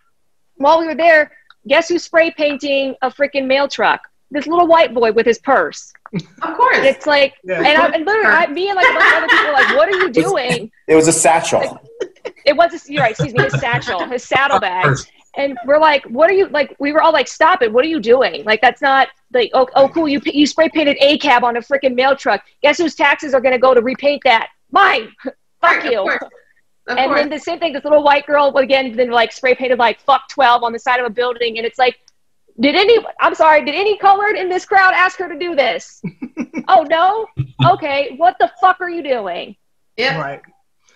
while we were there, guess who's spray painting a freaking mail truck? This little white boy with his purse. Of course. It's like, Yeah. and, I, and literally, I, me and like a bunch of other people, were like, what are you doing? It was a satchel. It was, a, you're right, excuse me, his satchel, his saddlebag. First, And we're like, what are you like? We were all like, stop it! What are you doing? Like, that's not like, oh, oh cool. You you spray painted a cab on a freaking mail truck. Guess whose taxes are going to go to repaint that? Mine. *laughs* Fuck Right, you. course. Of and course. then the same thing. This little white girl again, then like spray painted like fuck twelve on the side of a building, and it's like, did any? I'm sorry, did any colored in this crowd ask her to do this? *laughs* oh no. Okay, what the fuck are you doing? yeah. Right.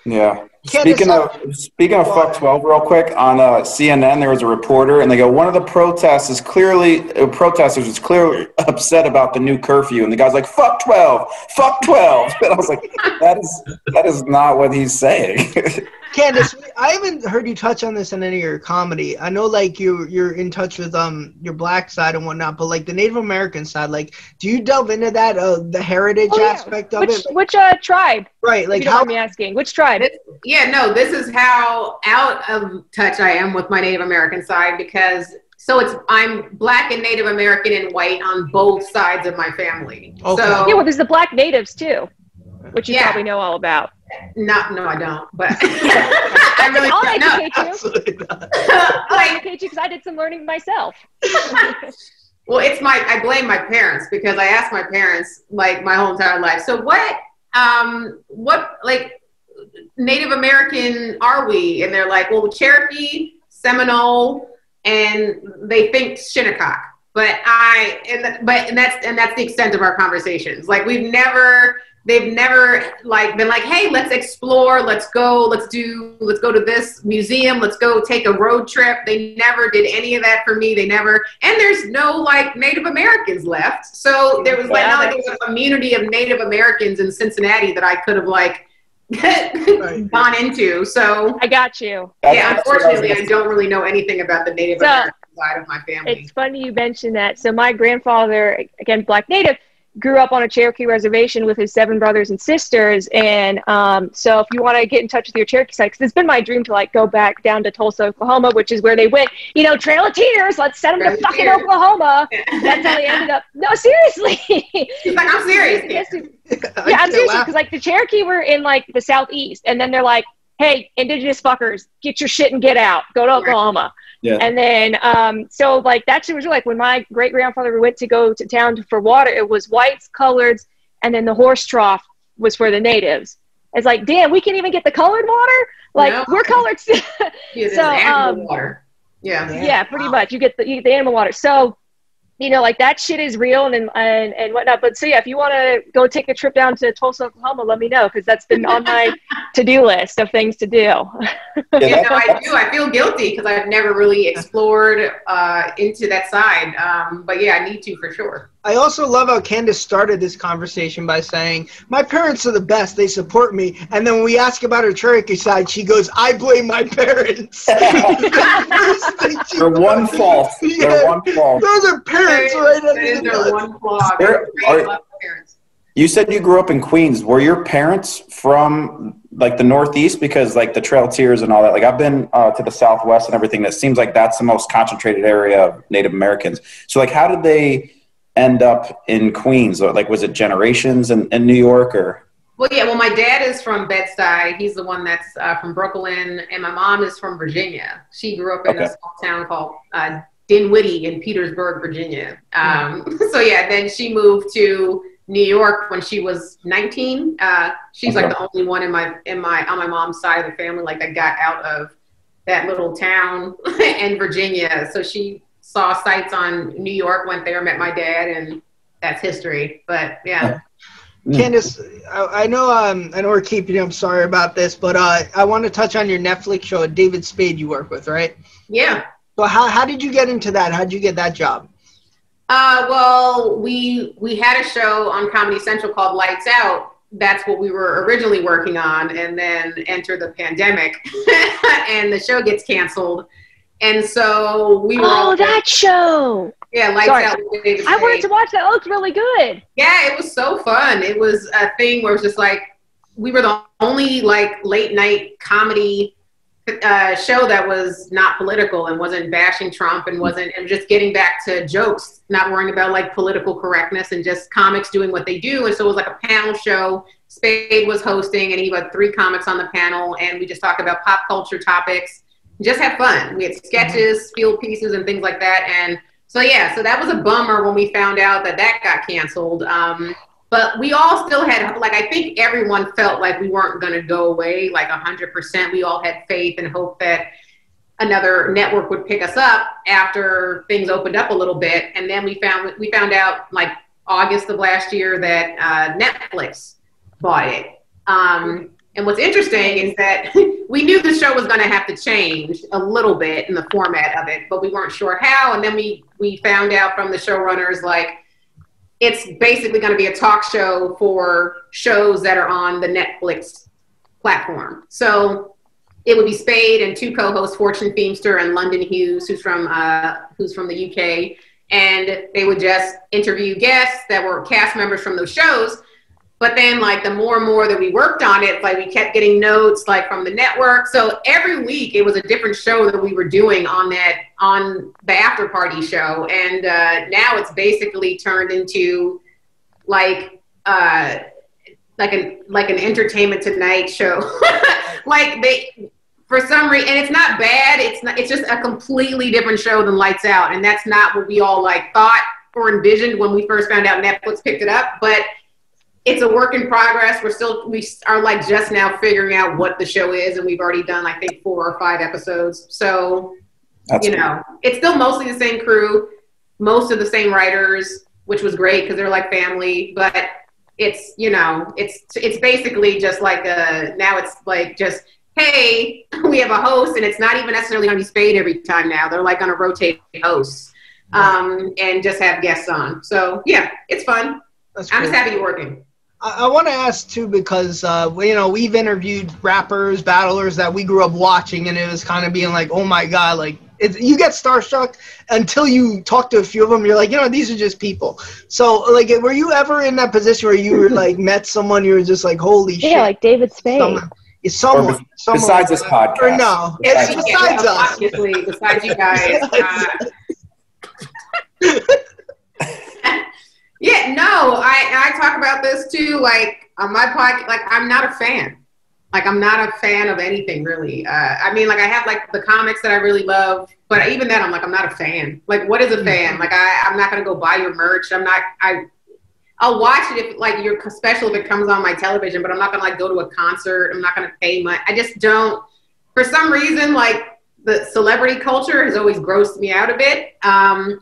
Yeah. Can't Speaking of speaking of fuck twelve, real quick on uh, CNN, there was a reporter, and they go, one of the protests is clearly uh, protesters is clearly *laughs* upset about the new curfew, and the guy's like, fuck twelve, fuck twelve, *laughs* and I was like, that is that is not what he's saying. *laughs* Candice, I haven't heard you touch on this in any of your comedy. I know, like you, you're in touch with um your black side and whatnot, but like the Native American side, like, do you delve into that, uh, the heritage Oh, yeah. aspect of Which it? which uh tribe? Right, like you don't how? me asking, which tribe? Yeah, no, this is how out of touch I am with my Native American side because so it's I'm black and Native American and white on both sides of my family. Okay. So Yeah, well, there's the black natives too, which you Yeah. probably know all about. not no, I don't, but *laughs* I really I'll don't know. educate you. Absolutely not. I'll like educate you because I did some learning myself. *laughs* Well, it's my I blame my parents because I asked my parents like my whole entire life. So what um what like Native American are we? And they're like, well, Cherokee, Seminole, and they think Shinnecock. But I and but and that's and that's the extent of our conversations. Like we've never they've never like been like hey let's explore let's go let's do let's go to this museum let's go take a road trip they never did any of that for me they never and there's no like native americans left so there was like not like there was a community of native americans in cincinnati that i could have like *laughs* gone into so I got you. yeah unfortunately i don't really know anything about the native So, american side of my family It's funny you mentioned that. So my grandfather, again, black native, grew up on a Cherokee reservation with his seven brothers and sisters. And um, so if you want to get in touch with your Cherokee side, because it's been my dream to like go back down to Tulsa, Oklahoma, which is where they went. You know, Trail of Tears. Let's send them Trail to fucking Tears. Oklahoma. *laughs* That's how they ended up. No, seriously. She's like i'm serious Yes, kid. *laughs* yeah, I'm serious because like the Cherokee were in like the southeast, and then they're like, "Hey, indigenous fuckers, get your shit and get out. Go to Oklahoma." Yeah. And then, um, so like that shit was like when my great grandfather went to go to town for water, it was whites, coloreds, and then the horse trough was for the natives. It's like, damn, we can't even get the colored water. Like No. we're colored. *laughs* Yeah, So, um, water yeah Yeah. yeah, pretty much. You get the you get the animal water. So, you know, like that shit is real and and, and whatnot. But so yeah, if you want to go take a trip down to Tulsa, Oklahoma, let me know because that's been on my *laughs* to do list of things to do. Yeah, Yeah, *laughs* that- I do. I feel guilty because I've never really explored uh, into that side. Um, but yeah, I need to for sure. I also love how Candice started this conversation by saying, "My parents are the best; they support me." And then when we ask about her Cherokee side, she goes, "I blame my parents." *laughs* First thing she They're one does. fault. They're Yeah. one fault. Those are parents That right is- that under is their one flaw. There- They're are- great. You said you grew up in Queens. Were your parents from like the Northeast? Because like the Trail Tears and all that. Like I've been uh, to the Southwest and everything. That seems like that's the most concentrated area of Native Americans. So like, how did they end up in Queens? Or, Like, was it generations in, in New York or? Well, yeah. Well, my dad is from Bed-Stuy. He's the one that's uh, from Brooklyn, and my mom is from Virginia. She grew up in Okay. a small town called uh, Dinwiddie in Petersburg, Virginia. Um, *laughs* so yeah, then she moved to New York when she was 19. Uh, she's like the only one in my in my on my mom's side of the family like that got out of that little town *laughs* in Virginia. So she saw sights on New York, went there, met my dad, and that's history. But yeah. Candice, I, I know um, I know we're keeping you. I'm sorry about this, but uh, I want to touch on your Netflix show, David Spade, you work with, right? Yeah. So how how did you get into that? How did you get that job? Uh, well, we we had a show on Comedy Central called Lights Out. That's what we were originally working on, and then enter the pandemic, *laughs* and the show gets canceled. And so we were all Oh, that show! yeah, Lights Sorry. Out. I wanted to watch that. It looked really good. Yeah, it was so fun. It was a thing where it was just like we were the only like late night comedy uh, show that was not political and wasn't bashing Trump and wasn't and just getting back to jokes, not worrying about like political correctness and just comics doing what they do. And so it was like a panel show. Spade was hosting, and he had three comics on the panel, and we just talked about pop culture topics. Just had fun. We had sketches, field pieces, and things like that. And so yeah, so that was a bummer when we found out that that got canceled. Um, but we all still had like I think everyone felt like we weren't going to go away like hundred percent. We all had faith and hope that another network would pick us up after things opened up a little bit, and then we found we found out like August of last year that uh, Netflix bought it. Um, and what's interesting is that *laughs* we knew the show was going to have to change a little bit in the format of it, but we weren't sure how. And then we we found out from the showrunners like it's basically going to be a talk show for shows that are on the Netflix platform. So it would be Spade and two co-hosts, Fortune Feimster and London Hughes, who's from uh, who's from the UK, and they would just interview guests that were cast members from those shows. But then, like the more and more that we worked on it, like we kept getting notes like from the network. So every week it was a different show that we were doing on that on the after party show, and uh, now it's basically turned into like uh, like an like an entertainment tonight show. *laughs* like they for some reason, and it's not bad. It's not. It's just a completely different show than Lights Out, and that's not what we all like thought or envisioned when we first found out Netflix picked it up. But it's a work in progress. We're still we are like just now figuring out what the show is, and we've already done I think four or five episodes. So That's you know, it's still mostly the same crew, most of the same writers, which was great because they're like family. But it's you know, it's it's basically just like a now it's like just hey, *laughs* we have a host, and it's not even necessarily going to be Spade every time now. They're like going to rotate hosts um, and just have guests on. So yeah, it's fun. That's I'm cool. just happy you're working. I, I want to ask too because uh, you know we've interviewed rappers, battlers that we grew up watching, and it was kind of being like, oh my god, like it's, you get starstruck until you talk to a few of them. You're like, you know, these are just people. So like, were you ever in that position where you were *laughs* like met someone you were just like, holy shit, Yeah, like David Spade. someone, it's someone, be- someone besides this podcast. or no, Besides it's besides well, us. obviously, besides you guys. *laughs* Uh, yeah, no, I I talk about this too. Like on my podcast, like I'm not a fan. Like I'm not a fan of anything really. Uh, I mean, like I have like the comics that I really love, but even then, I'm like I'm not a fan. Like, what is a fan? Like I I'm not gonna go buy your merch. I'm not I. I'll watch it if like your special if it comes on my television, but I'm not gonna like go to a concert. I'm not gonna pay much. I just don't. For some reason, like the celebrity culture has always grossed me out a bit. Um,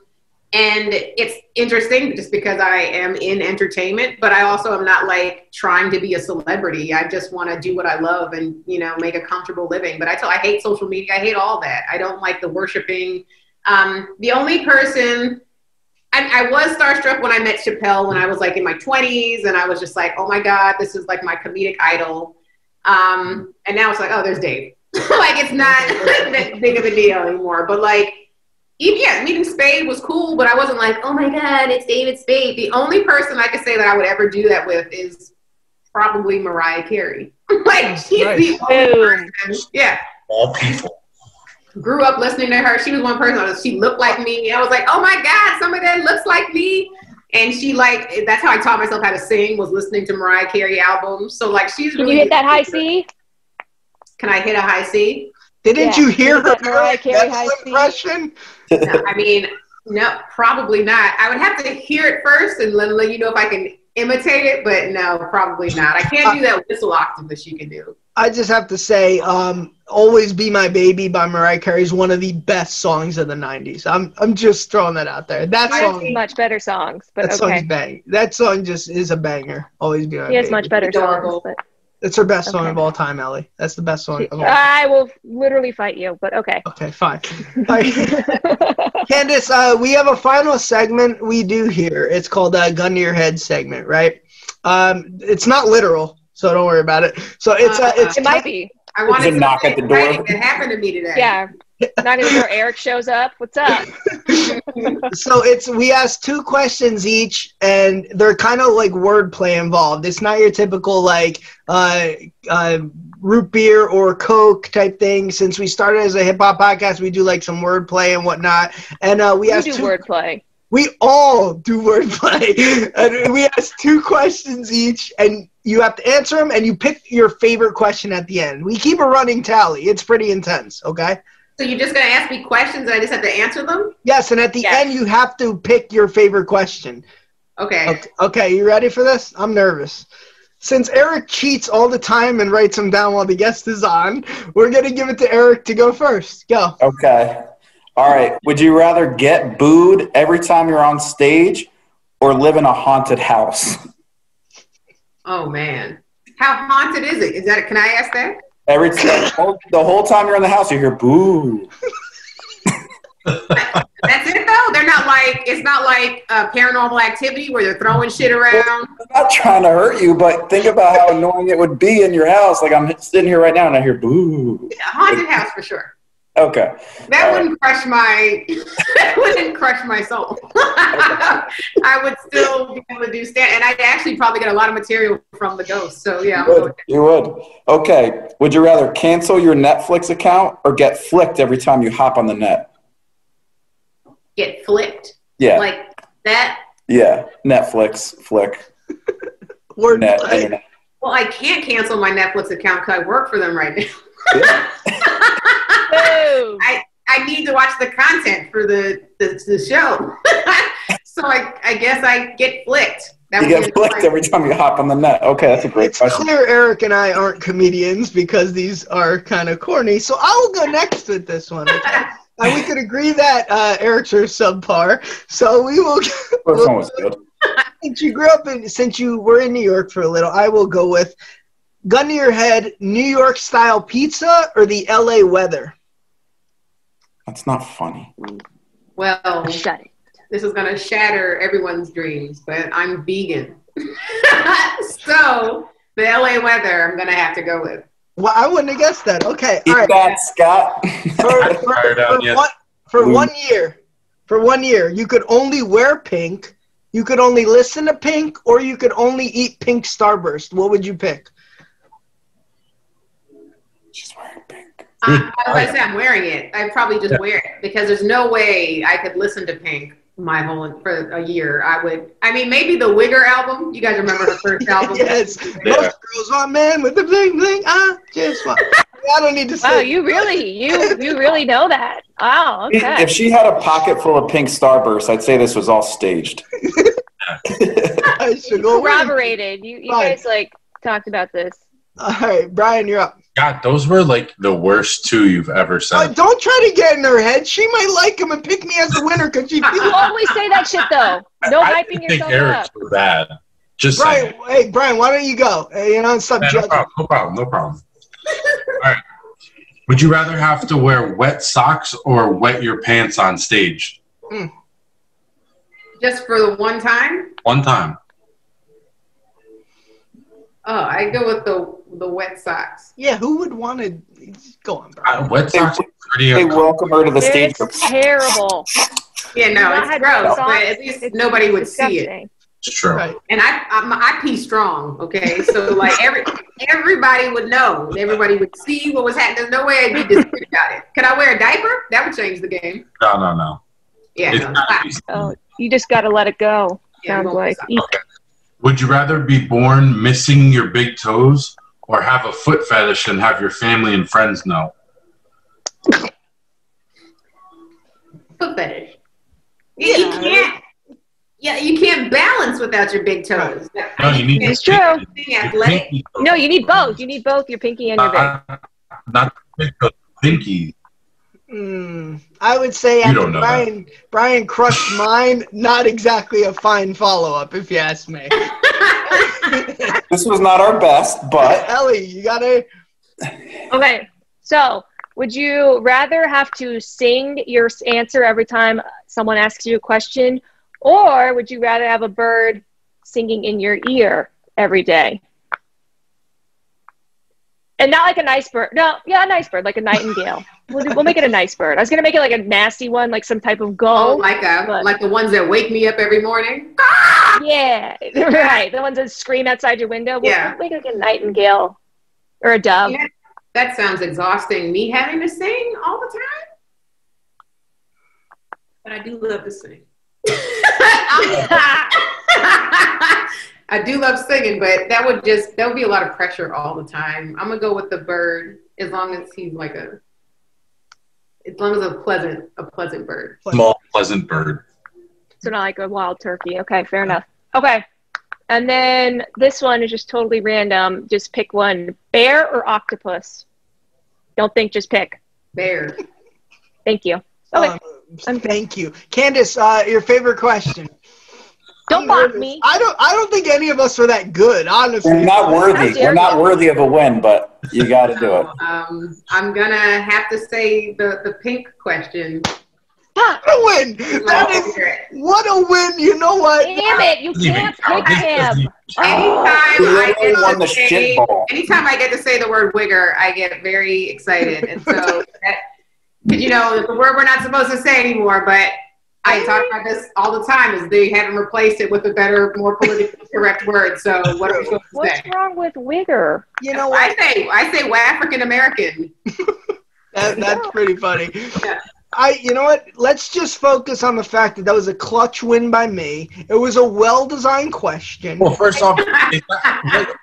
and it's interesting just because I am in entertainment, but I also am not like trying to be a celebrity. I just want to do what I love and you know make a comfortable living. But I tell I hate social media. I hate all that. I don't like the worshiping. Um, the only person I, I was starstruck when I met Chappelle when I was like in my 20s, and I was just like, oh my god, this is like my comedic idol. Um, and now it's like, oh, there's Dave. *laughs* like it's not *laughs* that big of a deal anymore. But like, even yeah, meeting Spade was cool, but I wasn't like, oh my god, it's David Spade. The only person I could say that I would ever do that with is probably Mariah Carey. *laughs* like she's the only person. Yeah, All people. grew up listening to her. She was one person. She looked like me. I was like, oh my god, somebody that looks like me. And she like that's how I taught myself how to sing was listening to Mariah Carey albums. So like she's Can really you hit that high C? Can I hit a high C? Didn't Yeah. you hear her That Mariah Carey That's high the C. impression? No, I mean, no, probably not. I would have to hear it first and let, let you know if I can imitate it, but no, probably not. I can't do that whistle octave that she can do. I just have to say, um, "Always Be My Baby" by Mariah Carey is one of the best songs of the '90s. I'm I'm just throwing that out there. That I song, see much better songs, but that song's bang. That song just is a banger. Always be my He has baby. much better songs, but It's her best song Okay. of all time, Ellie. That's the best song of all. Time. I will literally fight you. But okay. Okay, fine. *laughs* All right. Candice, uh, we have a final segment we do here. It's called uh, "Gun to Your Head" segment, right? Um, it's not literal, so don't worry about it. So it's uh, it's it might be. I wanted to knock at the door. exciting that happened to me today. Yeah. Not even where Eric shows up. What's up? *laughs* so it's we ask two questions each and they're kind of like wordplay involved. It's not your typical like uh, uh, root beer or coke type thing. Since we started as a hip-hop podcast we do like some wordplay and whatnot. And uh, we You ask do two, wordplay. we all do wordplay. *laughs* And we ask two questions each and you have to answer them and you pick your favorite question at the end. We keep a running tally. It's pretty intense okay So you're just gonna ask me questions and I just have to answer them? yes and at the Yes. end you have to pick your favorite question Okay. Okay, okay, you ready for this? I'm nervous. Since Eric cheats all the time and writes them down while the guest is on, we're going to give it to Eric to go first. Go. Okay. All right. Would you rather get booed every time you're on stage or live in a haunted house? Oh man. How haunted is it? Is that can I ask that? Every time, the whole time you're in the house, you hear boo. That's it though? They're not like it's not like a paranormal activity where they're throwing shit around. I'm not trying to hurt you, but think about how annoying it would be in your house. Like I'm sitting here right now and I hear boo. Yeah, haunted house for sure. Okay. That All right. wouldn't crush my *laughs* that wouldn't crush my soul. *laughs* I would still be able to do stand and I'd actually probably get a lot of material from the ghost. So yeah, You going would. You would. Okay. Would you rather cancel your Netflix account or get flicked every time you hop on the net? get flicked? Yeah. Like that yeah. Netflix, flick, *laughs* Word net, play. internet. well, I can't cancel my Netflix account because I work for them right now. Yeah. Boom. I need to watch the content for the the, the show. *laughs* so I, I guess I get flicked. That You get flicked the every time you hop on the net. Okay, that's a great It's question. clear Eric and I aren't comedians because these are kind of corny. So I'll go next with this one. *laughs* Okay? and we could agree that uh, Eric's are subpar. So we will. First one was good. *laughs* since you grew up in, since you were in New York for a little, I will go with gun to your head: New York style pizza or the L.A. weather. That's not funny. Well, Shut it. this is gonna shatter everyone's dreams, but I'm vegan. *laughs* so the LA weather I'm gonna have to go with. Well, I wouldn't have guessed that. Okay, Eat all right. that, Scott. For, for, Fired out, for yes. one, for one year, for one year, you could only wear pink, you could only listen to pink, or you could only eat pink Starburst. What would you pick? She's wearing pink. I, I say I'm wearing it. I probably just wear it because there's no way I could listen to Pink my whole for a year. I would. I mean, maybe the Wigger album. You guys remember her first *laughs* album? yes, Yeah. most girls want man with the bling bling. Ah, just fine. I don't need to Wow, say. you really, you, you really know that. Wow. Okay. If she had a pocket full of pink starbursts, I'd say this was all staged. *laughs* I should go. with- Corroborated. You, you Fine. guys like talked about this. All right, Brian, you're up. God, those were like the worst two you've ever Uh, said. don't try to get in her head. She might like him and pick me as the winner because she You feels. always say that shit though. No I hyping didn't think yourself Eric's up. were bad. Just Brian, saying. hey Brian, why don't you go? Uh, you know, stop Yeah, no judging. problem. No problem. No problem. All right. Would you rather have to wear wet socks or wet your pants on stage? Just for the one time. One time. Oh, I go with the the wet socks. Yeah, who would want to go on, Brian? Uh, wet socks are pretty They welcome her to the stage. It's terrible. Yeah, no, it's gross, but at least It's nobody would see it. It's true. Right. And I, I'm, I pee strong, okay? So like every everybody would know. Everybody would see what was happening. There's no way I'd be discreet about it. Could I wear a diaper? That would change the game. No, no, no. Yeah, no, Oh, you just got to let it go. yeah, Sounds like. socks. Would you rather be born missing your big toes or have a foot fetish and have your family and friends know? foot fetish. Yeah, you can't. Yeah, you can't balance without your big toes. No, you need It's true. pinky- athletic. pinky. No, you need both. You need both your pinky and your big. Uh, not big toe, pinky. Mm, I would say You after don't know Brian Brian crushed mine, not exactly a fine follow up, if you ask me. *laughs* *laughs* This was not our best, but *laughs* Ellie, you gotta. Okay, so would you rather have to sing your answer every time someone asks you a question, or would you rather have a bird singing in your ear every day? And not like a nice bird. No, yeah, a nice bird, like a nightingale. *laughs* We'll, do- we'll make it a nice bird. I was gonna make it like a nasty one, like some type of oh, gull. like a, But- like the ones that wake me up every morning. *laughs* yeah, *laughs* right. The ones that scream outside your window. We'll, Yeah. we'll make it like a nightingale or a dove. Yeah, that sounds exhausting. Me having to sing all the time, but I do love to sing. I do love singing, but that would just that would be a lot of pressure all the time. I'm gonna go with the bird as long as he's like a as long as a pleasant a pleasant bird. Small, pleasant bird. So not like a wild turkey. Okay, fair enough. Okay. And then this one is just totally random. Just pick one. Bear or octopus? Don't think, just pick. Bear. Thank you. Okay. Um, thank you, Candice. Uh, your favorite question? Don't I'm mock me. I don't. I don't think any of us are that good, honestly. we're not worthy. dare We're not worthy of a win, but you got to do it. Um, I'm gonna have to say the the pink question. What a win! That is what a win. You know what? Damn it. You can't pick him. Anytime We I literally get to say, anytime I get to say the word wigger, I get very excited, and so *laughs* that, you know it's a word we're not supposed to say anymore. But I talk about this all the time. Is they haven't replaced it with a better, more politically *laughs* correct word. So what are we supposed to What's say? wrong with Wigger? You know what? I say I say African American. *laughs* That, that's pretty funny. Yeah. I, you know what? Let's just focus on the fact that that was a clutch win by me. It was a well-designed question. Well, first off, that,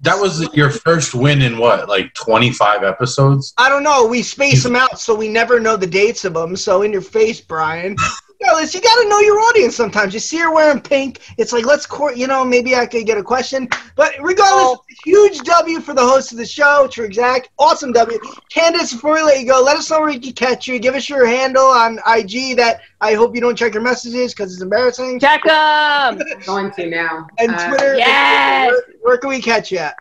that was your first win in what, like 25 episodes? I don't know. We space them out so we never know the dates of them. So in your face, Brian. *laughs* Fellas, you got to know your audience sometimes. You see her wearing pink. It's like, let's court, you know, maybe I could get a question. But regardless, huge W for the host of the show, True Exact. Awesome W. Candice, before we let you go, let us know where we can catch you. Give us your handle on IG that I hope you don't check your messages because it's embarrassing. Check them. *laughs* Going to now. And Uh, Twitter. yes. Where, where can we catch you at?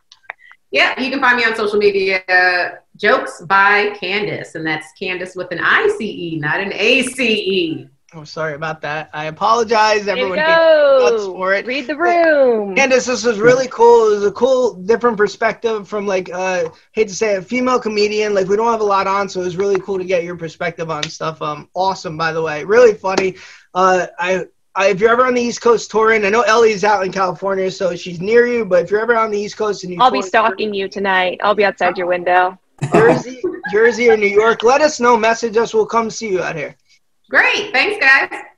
Yeah, you can find me on social media. Uh, Jokes by Candice, and that's Candice with an I C E, not an A C E. I'm oh, sorry about that. I apologize. There Everyone nuts for it. Read the room. Candice, this was really cool. It was a cool, different perspective from like, uh, hate to say it, female comedian. Like we don't have a lot on, so it was really cool to get your perspective on stuff. Um, awesome, by the way, really funny. Uh, I, I, if you're ever on the East Coast touring, I know Ellie's out in California, so she's near you. But if you're ever on the East Coast and you I'll be stalking you tonight. I'll be outside your window. Jersey, Jersey or New York, let us know. Message us. We'll come see you out here. Great. Thanks, guys.